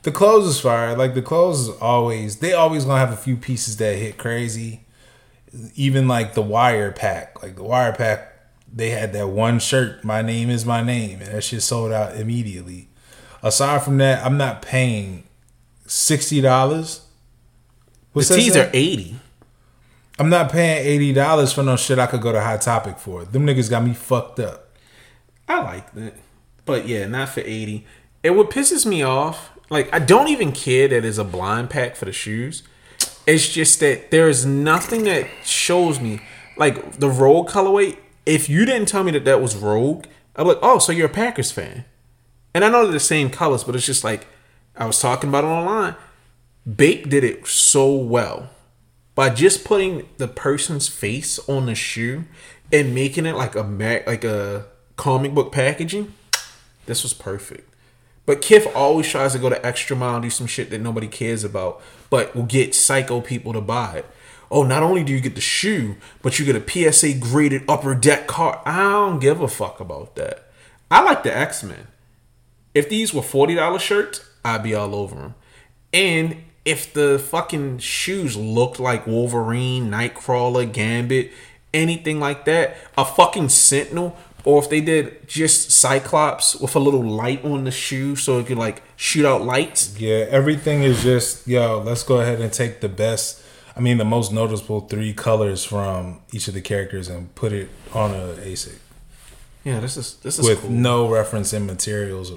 the clothes is fire. Like the clothes is always they always gonna have a few pieces that hit crazy. Even like the wire pack, like the wire pack, they had that one shirt. My name is my name, and that shit sold out immediately. Aside from that, I'm not paying sixty dollars. The tees are eighty. I'm not paying eighty dollars for no shit I could go to Hot Topic for. Them niggas got me fucked up. I like that, but yeah, not for eighty. And what pisses me off, like I don't even care that it's a blind pack for the shoes. It's just that there is nothing that shows me like the Rogue colorway. If you didn't tell me that that was Rogue, I'm like, oh, so you're a Packers fan. And I know they're the same colors, but it's just like I was talking about it online. Bape did it so well by just putting the person's face on the shoe and making it like a like a comic book packaging. This was perfect. But Kith always tries to go the extra mile and do some shit that nobody cares about, but will get psycho people to buy it. Oh, not only do you get the shoe, but you get a PSA graded upper deck car. I don't give a fuck about that. I like the X Men. If these were forty dollars shirts, I'd be all over them. And if the fucking shoes looked like Wolverine, Nightcrawler, Gambit, anything like that, a fucking Sentinel, or if they did just Cyclops with a little light on the shoe so it could like shoot out lights. Yeah, everything is just yo. Let's go ahead and take the best. I mean, the most noticeable three colors from each of the characters and put it on a ASIC Yeah, this is this is with cool. no reference in materials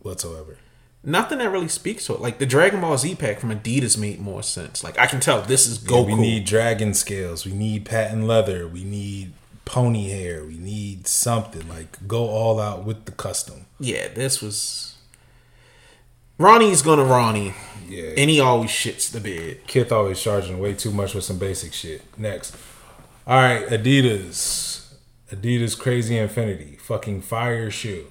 whatsoever. Nothing that really speaks to it. Like the Dragon Ball Z pack from Adidas made more sense. Like I can tell this is Yeah, we need dragon scales. We need patent leather. We need pony hair. We need something like go all out with the custom. yeah, this was. Ronnie's gonna Ronnie, Yeah. and he always shits the bed. Kith always charging way too much for some basic shit. Next. All right, Adidas. Adidas Crazy Infinity. Fucking fire shoe.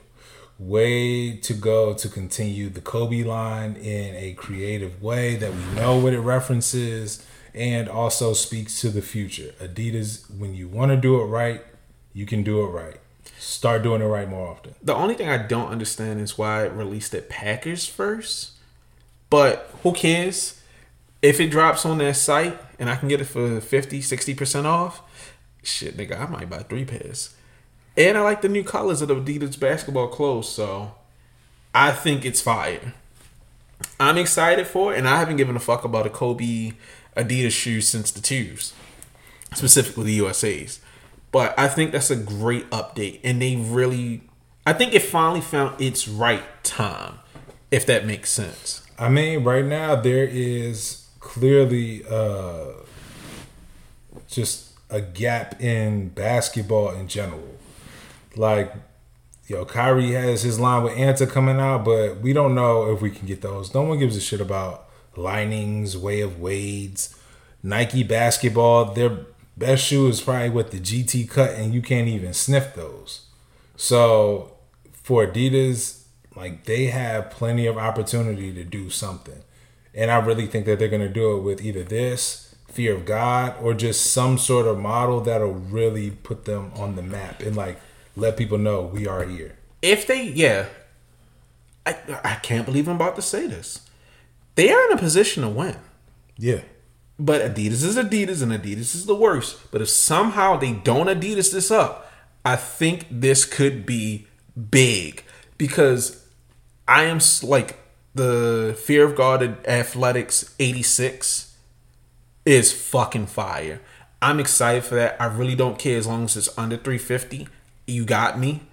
Way to go to continue the Kobe line in a creative way that we know what it references and also speaks to the future. Adidas, when you want to do it right, You can do it right. Start doing it right more often. The only thing I don't understand is why it released it Packers first. But who cares? If it drops on their site and I can get it for 50, 60% off, shit, nigga, I might buy three pairs. And I like the new colors of the Adidas basketball clothes, so I think it's fire. I'm excited for it, and I haven't given a fuck about a Kobe Adidas shoe since the twos, specifically the USA's. But I think that's a great update, and they really, I think it finally found its right time, if that makes sense. I mean, right now there is clearly uh just a gap in basketball in general. Like, yo, Kyrie has his line with Anta coming out, but we don't know if we can get those. No one gives a shit about Li-Nings, way of Wade's, Nike basketball. Their best shoe is probably with the GT cut, and you can't even sniff those. So for Adidas, like they have plenty of opportunity to do something. And I really think that they're gonna do it with either this, fear of God, or just some sort of model that'll really put them on the map and like let people know we are here. If they, yeah, I, I can't believe I'm about to say this. They are in a position to win. Yeah. But Adidas is Adidas and Adidas is the worst. But if somehow they don't Adidas this up, I think this could be big because I am like the Fear of God at Athletics 86 is fucking fire. I'm excited for that. I really don't care as long as it's under 350. You got me.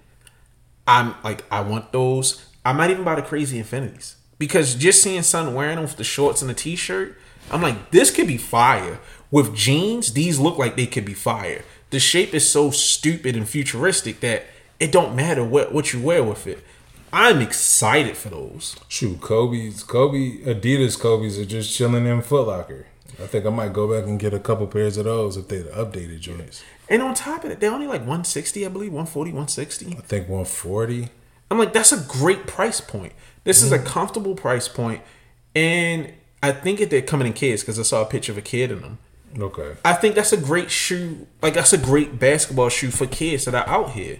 I'm like, I want those. I might even buy the crazy infinities because just seeing Son wearing them with the shorts and the t-shirt, I'm like, this could be fire. With jeans, these look like they could be fire. The shape is so stupid and futuristic that it don't matter what what you wear with it. I'm excited for those. Shoot, Kobe's Kobe Adidas Kobe's are just chilling in Foot Locker. I think I might go back and get a couple pairs of those if they're the updated joints. And on top of it, they're only like 160, I believe, 140, 160. I think 140. I'm like, that's a great price point. This is a comfortable price point, and I think if they're coming in kids because I saw a picture of a kid in them. Okay. I think that's a great shoe. Like that's a great basketball shoe for kids that are out here.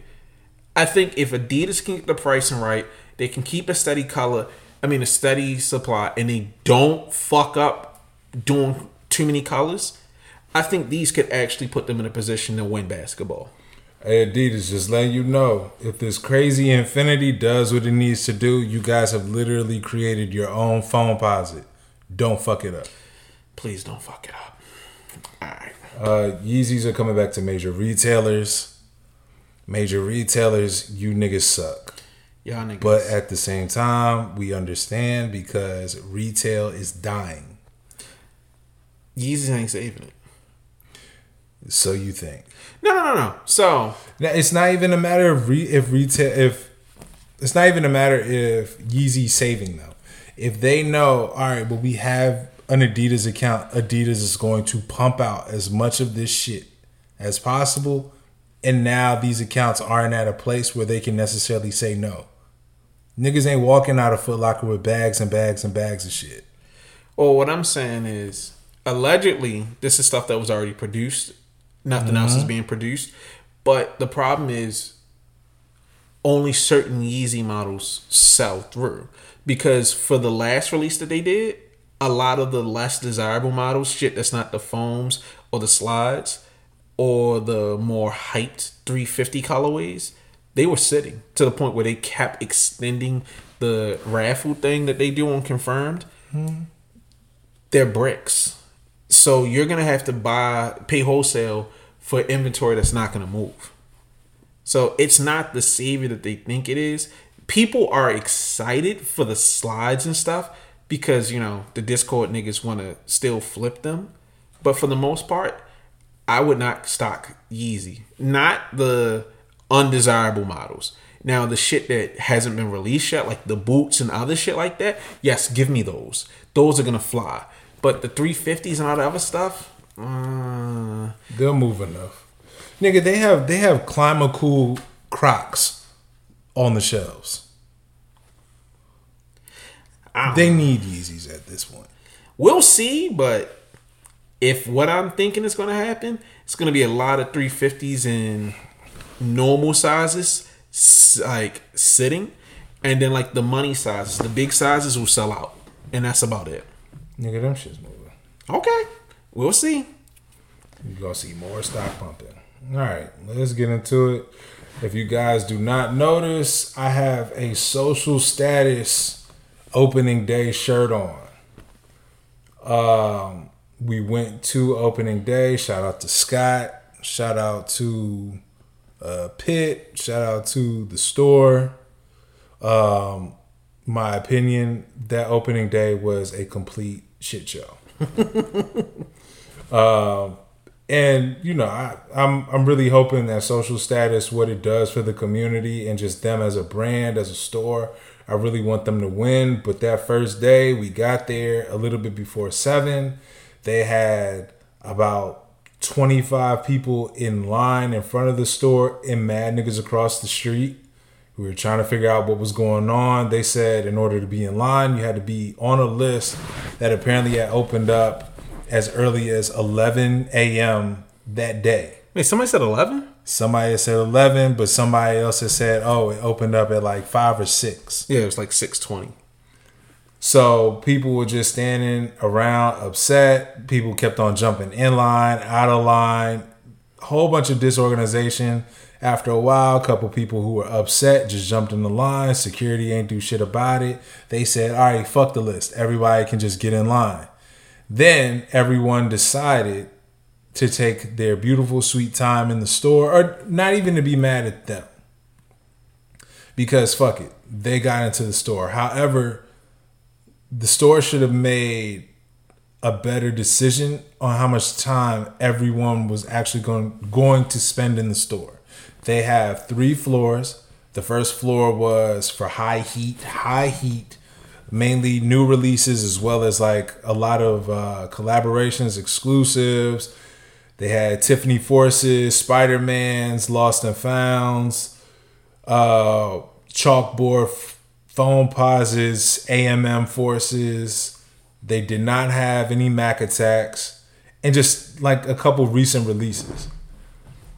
I think if Adidas can get the pricing right, they can keep a steady color. I mean, a steady supply, and they don't fuck up doing too many colors. I think these could actually put them in a position to win basketball. Hey Adidas, just letting you know, if this crazy infinity does what it needs to do, you guys have literally created your own Foamposite. Don't fuck it up. Please don't fuck it up. All right. Uh, Yeezys are coming back to major retailers. Major retailers, you niggas suck. Y'all niggas. But at the same time, we understand because retail is dying. Yeezy ain't saving it. So you think? No, no, no, no. So Now, it's not even a matter of re- if retail if it's not even a matter if Yeezy saving them. If they know, all right, but we have an Adidas account, Adidas is going to pump out as much of this shit as possible, and now these accounts aren't at a place where they can necessarily say no. Niggas ain't walking out of Foot Locker with bags and bags and bags of shit. Well, what I'm saying is, allegedly, this is stuff that was already produced. Nothing else is mm-hmm. being produced. But the problem is, only certain Yeezy models sell through. Because for the last release that they did, a lot of the less desirable models, shit that's not the foams or the slides or the more hyped 350 colorways, they were sitting to the point where they kept extending the raffle thing that they do on confirmed hmm. they're bricks. So you're gonna have to buy pay wholesale for inventory that's not gonna move. So it's not the savior that they think it is. People are excited for the slides and stuff because you know the Discord niggas want to still flip them, but for the most part, I would not stock Yeezy. Not the undesirable models. Now the shit that hasn't been released yet, like the boots and other shit like that, yes, give me those. Those are gonna fly. But the 350s and all the other stuff, uh, They'll move enough. Nigga, they have they have climate cool Crocs on the shelves. They need Yeezys at this point. we'll see. But if what I'm thinking is gonna happen, it's gonna be a lot of 350s and normal sizes, like sitting, and then like the money sizes, the big sizes will sell out, and that's about it. Nigga, them shit's moving. Okay, we'll see. You're gonna see more stock pumping. All right, let's get into it. If you guys do not notice, I have a social status opening day shirt on. Um, we went to opening day. Shout out to Scott. Shout out to uh, Pitt. Shout out to the store. Um, my opinion, that opening day was a complete shit show. Um, and you know, I, I'm I'm really hoping that social status, what it does for the community, and just them as a brand, as a store, I really want them to win. But that first day, we got there a little bit before seven. They had about 25 people in line in front of the store and mad niggas across the street. We were trying to figure out what was going on. They said in order to be in line, you had to be on a list that apparently had opened up as early as 11 a.m. that day. Wait, somebody said eleven. Somebody said 11, but somebody else had said, oh, it opened up at like 5 or 6. Yeah, it was like six twenty. So people were just standing around upset. People kept on jumping in line, out of line, whole bunch of disorganization. After a while, a couple people who were upset just jumped in the line. Security ain't do shit about it. They said, all right, fuck the list. Everybody can just get in line. Then everyone decided to take their beautiful, sweet time in the store, or not even to be mad at them. Because fuck it, they got into the store. However, the store should have made a better decision on how much time everyone was actually going going to spend in the store. They have three floors. The first floor was for high heat, high heat, mainly new releases as well as like a lot of uh, collaborations, exclusives. They had Tiffany Forces, Spider Man's, Lost and Founds, uh, chalkboard Foamposites, AMM forces. They did not have any Mac attacks, and just like a couple recent releases.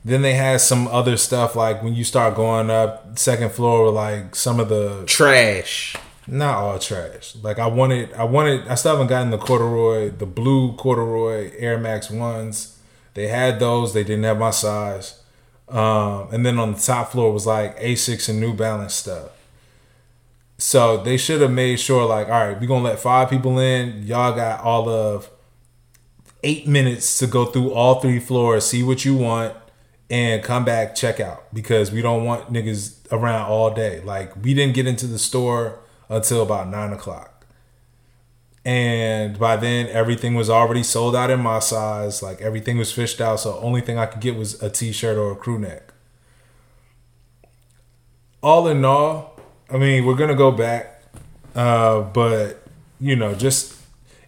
Then they had some other stuff like when you start going up second floor like some of the Trash. Not all trash. Like I wanted, I wanted, I still haven't gotten the corduroy, the blue corduroy Air Max ones. They had those. They didn't have my size. Um, and then on the top floor was like Asics and New Balance stuff. So they should have made sure, like, all right, we're gonna let five people in. Y'all got all of eight minutes to go through all three floors, see what you want, and come back, check out. Because we don't want niggas around all day. Like, we didn't get into the store until about nine o'clock. And by then, everything was already sold out in my size. Like everything was fished out. So only thing I could get was a t-shirt or a crew neck. All in all, I mean, we're gonna go back, uh, but you know, just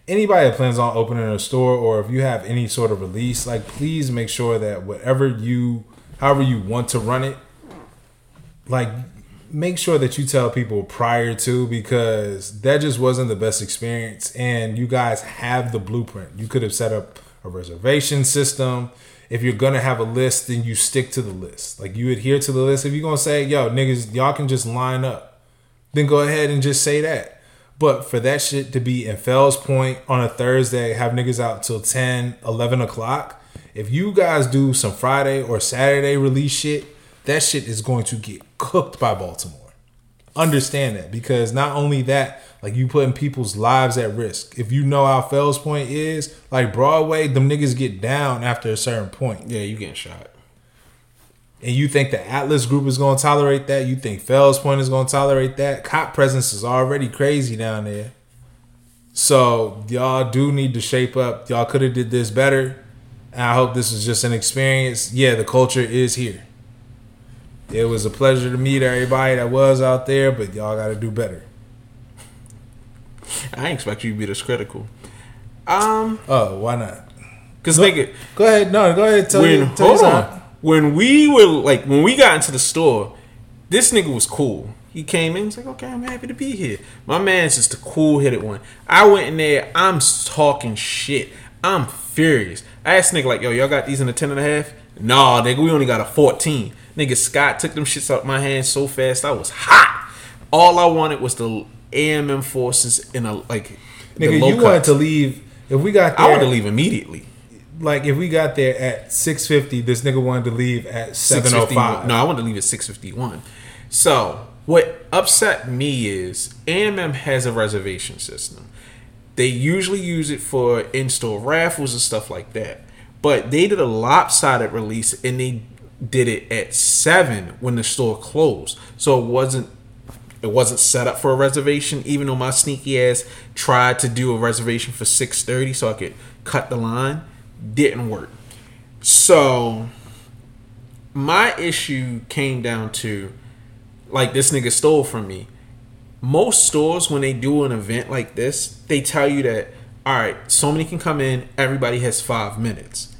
anybody that plans on opening a store or if you have any sort of release, like please make sure that whatever you, however you want to run it, like make sure that you tell people prior to because that just wasn't the best experience. And you guys have the blueprint. You could have set up a reservation system. If you're gonna have a list then you stick to the list. Like you adhere to the list. If you're gonna say yo niggas y'all can just line up then go ahead and just say that. But for that shit to be in Fells Point on a Thursday, have niggas out till 10, 11 o'clock, if you guys do some Friday or Saturday release shit, that shit is going to get cooked by Baltimore. Understand that because not only that, like you putting people's lives at risk. If you know how Fells Point is, like Broadway, them niggas get down after a certain point. Yeah, you getting shot. And you think the Atlas group is going to tolerate that? You think Fells Point is going to tolerate that? Cop presence is already crazy down there. So y'all do need to shape up. Y'all could have did this better. And I hope this was just an experience. Yeah, the culture is here. It was a pleasure to meet everybody that was out there, but y'all got to do better. I ain't expect you to be this critical. Um, Oh, why not? cause nigga, Go ahead. No, go ahead. Tell when you. Tell hold you on, when we were like when we got into the store, this nigga was cool. He came in, he's like, okay, I'm happy to be here. My man's just a cool headed one. I went in there, I'm talking shit. I'm furious. I asked nigga like, yo, y'all got these in a ten and a half? Nah, nigga, we only got a 14. Nigga Scott took them shits out my hands so fast. I was hot. All I wanted was the AMM forces in a like. Nigga, you cuts. wanted to leave. If we got, there, I wanted to leave immediately. Like if we got there at six fifty, this nigga wanted to leave at seven oh five. No, I wanted to leave at six fifty one. So what upset me is AMM has a reservation system. They usually use it for in-store raffles and stuff like that. But they did a lopsided release and they did it at seven when the store closed. So it wasn't it wasn't set up for a reservation, even though my sneaky ass tried to do a reservation for six thirty so I could cut the line. Didn't work. So my issue came down to like this nigga stole from me. Most stores when they do an event like this, they tell you that all right, so many can come in, everybody has five minutes.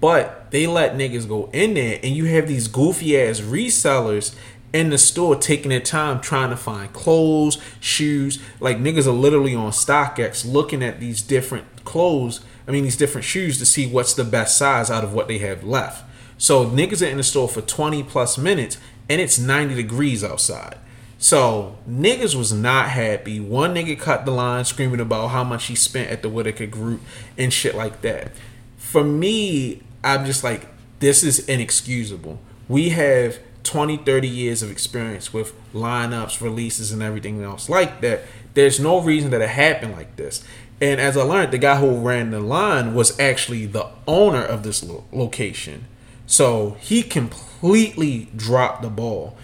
But they let niggas go in there, and you have these goofy ass resellers in the store taking their time trying to find clothes, shoes. Like niggas are literally on StockX looking at these different clothes. I mean, these different shoes to see what's the best size out of what they have left. So niggas are in the store for 20 plus minutes and it's 90 degrees outside. So niggas was not happy. One nigga cut the line screaming about how much he spent at the Whitaker group and shit like that. For me, I'm just like, this is inexcusable. We have 20, 30 years of experience with lineups, releases, and everything else like that. There's no reason that it happened like this. And as I learned, the guy who ran the line was actually the owner of this lo- location. So he completely dropped the ball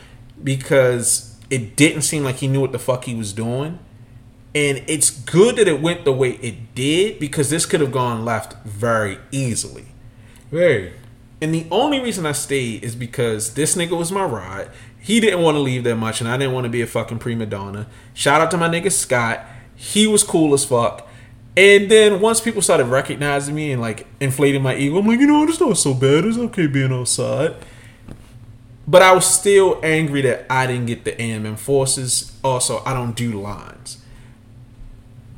because it didn't seem like he knew what the fuck he was doing. And it's good that it went the way it did because this could have gone left very easily. And the only reason I stayed is because this nigga was my ride. He didn't want to leave that much, and I didn't want to be a fucking prima donna. Shout out to my nigga Scott. He was cool as fuck. And then once people started recognizing me and like inflating my ego, I'm like, you know, it's not so bad. It's okay being outside. But I was still angry that I didn't get the AMM forces. Also, I don't do lines.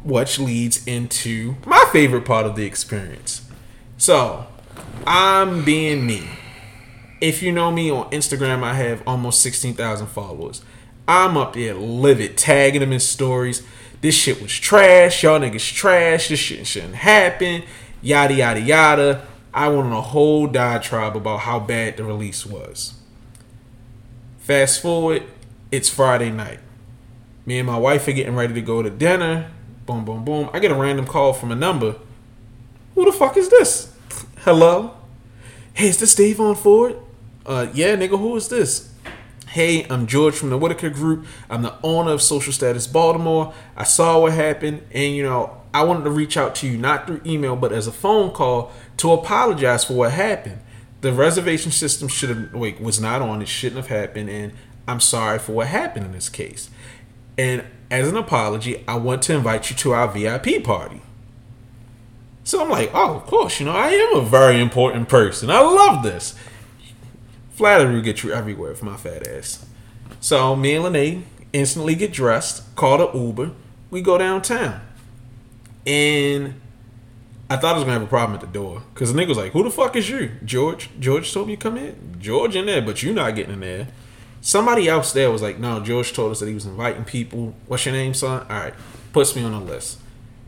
Which leads into my favorite part of the experience. So, I'm being me. If you know me on Instagram, I have almost 16,000 followers. I'm up there livid, tagging them in stories this shit was trash. Y'all niggas trash. This shit shouldn't happen. Yada yada yada. I went on a whole diatribe about how bad the release was. Fast forward, it's Friday night. Me and my wife are getting ready to go to dinner. Boom, boom, boom. I get a random call from a number. Who the fuck is this? Hello? Hey, is this Davon Ford? Uh, yeah, nigga, who is this? Hey, I'm George from the Whitaker Group. I'm the owner of Social Status Baltimore. I saw what happened, and you know, I wanted to reach out to you not through email, but as a phone call to apologize for what happened. The reservation system should have wait was not on. It shouldn't have happened, and I'm sorry for what happened in this case. And as an apology, I want to invite you to our VIP party. So I'm like, oh, of course, you know, I am a very important person. I love this. Flattery will get you everywhere for my fat ass. So me and Lene instantly get dressed, call the Uber, we go downtown. And I thought I was gonna have a problem at the door. Cause the nigga was like, Who the fuck is you? George. George told me to come in. George in there, but you not getting in there. Somebody else there was like, No, George told us that he was inviting people. What's your name, son? Alright. Puts me on the list.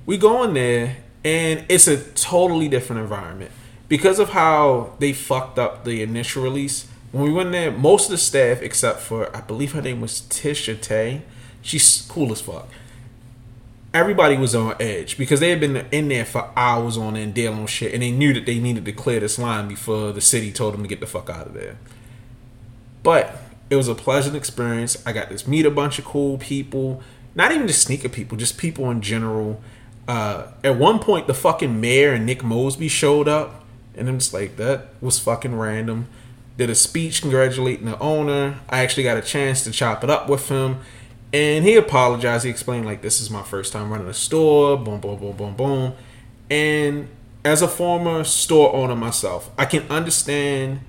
We go in there and it's a totally different environment. Because of how they fucked up the initial release, when we went there, most of the staff, except for I believe her name was Tisha Tay, she's cool as fuck. Everybody was on edge because they had been in there for hours on end dealing with shit, and they knew that they needed to clear this line before the city told them to get the fuck out of there. But it was a pleasant experience. I got to meet a bunch of cool people, not even just sneaker people, just people in general. Uh, at one point, the fucking mayor and Nick Mosby showed up, and I'm just like, that was fucking random did a speech congratulating the owner. I actually got a chance to chop it up with him. And he apologized. He explained, like, this is my first time running a store. Boom, boom, boom, boom, boom. And as a former store owner myself, I can understand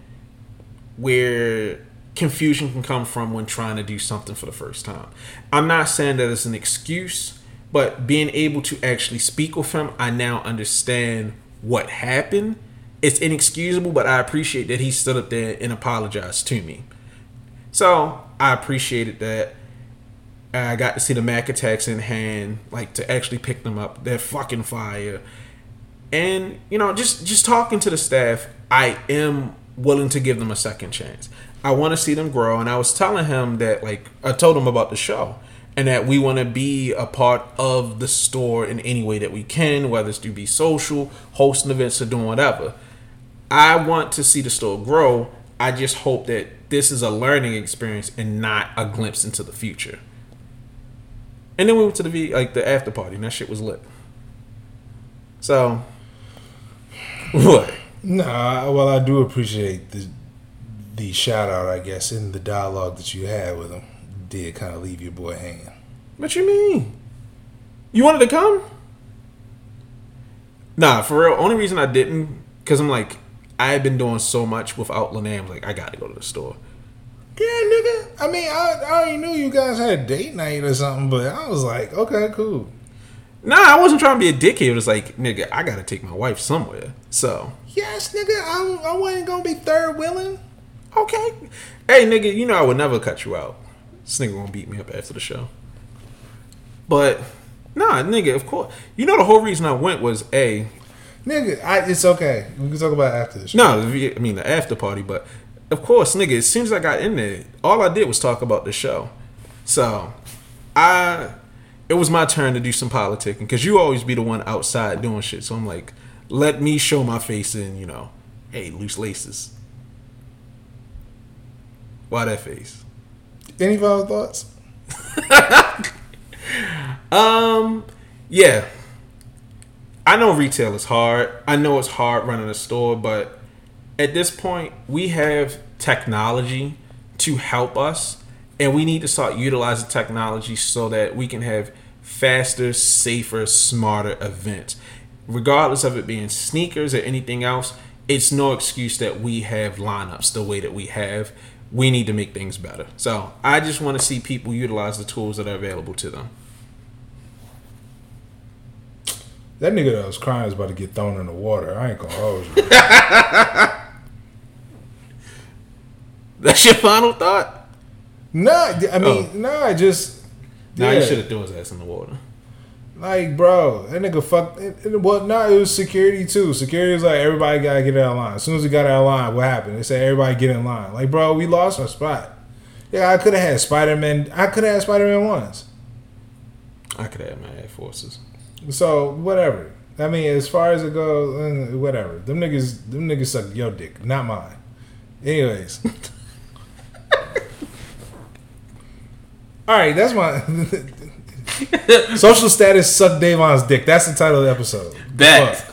where confusion can come from when trying to do something for the first time. I'm not saying that it's an excuse, but being able to actually speak with him, I now understand what happened it's inexcusable, but I appreciate that he stood up there and apologized to me. So I appreciated that. I got to see the Mac attacks in hand, like to actually pick them up. They're fucking fire. And you know, just just talking to the staff, I am willing to give them a second chance. I want to see them grow, and I was telling him that like I told him about the show, and that we want to be a part of the store in any way that we can, whether it's to be social, hosting events, or doing whatever. I want to see the store grow. I just hope that this is a learning experience and not a glimpse into the future. And then we went to the V like the after party, and that shit was lit. So, what? Nah, well, I do appreciate the the shout out, I guess, in the dialogue that you had with him. Did kind of leave your boy hanging. What you mean? You wanted to come? Nah, for real. Only reason I didn't, cause I'm like, I had been doing so much without Lene. I'm like, I gotta go to the store. Yeah, nigga. I mean, I, I already knew you guys had a date night or something, but I was like, okay, cool. Nah, I wasn't trying to be a dickhead. It was like, nigga, I gotta take my wife somewhere. So, Yes, nigga. I, I wasn't gonna be third willing. okay. Hey, nigga, you know I would never cut you out. This nigga gonna beat me up after the show. But, nah, nigga, of course. You know the whole reason I went was A, Nigga, I, it's okay. We can talk about it after this. No, I mean the after party, but of course, nigga. As soon as I got in there, all I did was talk about the show. So, I, it was my turn to do some politicking because you always be the one outside doing shit. So I'm like, let me show my face in, you know, hey, loose laces. Why that face? Any final thoughts? Um, yeah. I know retail is hard. I know it's hard running a store, but at this point, we have technology to help us, and we need to start utilizing technology so that we can have faster, safer, smarter events. Regardless of it being sneakers or anything else, it's no excuse that we have lineups the way that we have. We need to make things better. So I just want to see people utilize the tools that are available to them. That nigga that was crying is about to get thrown in the water. I ain't gonna hold you. That's your final thought? nah, I mean, oh. nah, just. Nah, yeah. you should have thrown his ass in the water. Like, bro, that nigga fucked. It, it, well, no, it was security too. Security was like, everybody gotta get out of line. As soon as we got out of line, what happened? They said, everybody get in line. Like, bro, we lost our spot. Yeah, I could have had Spider Man. I could have had Spider Man once. I could have had my Air Forces. So whatever. I mean, as far as it goes, uh, whatever. Them niggas, them niggas suck your dick, not mine. Anyways. All right, that's my social status. Suck Davon's dick. That's the title of the episode. Bet.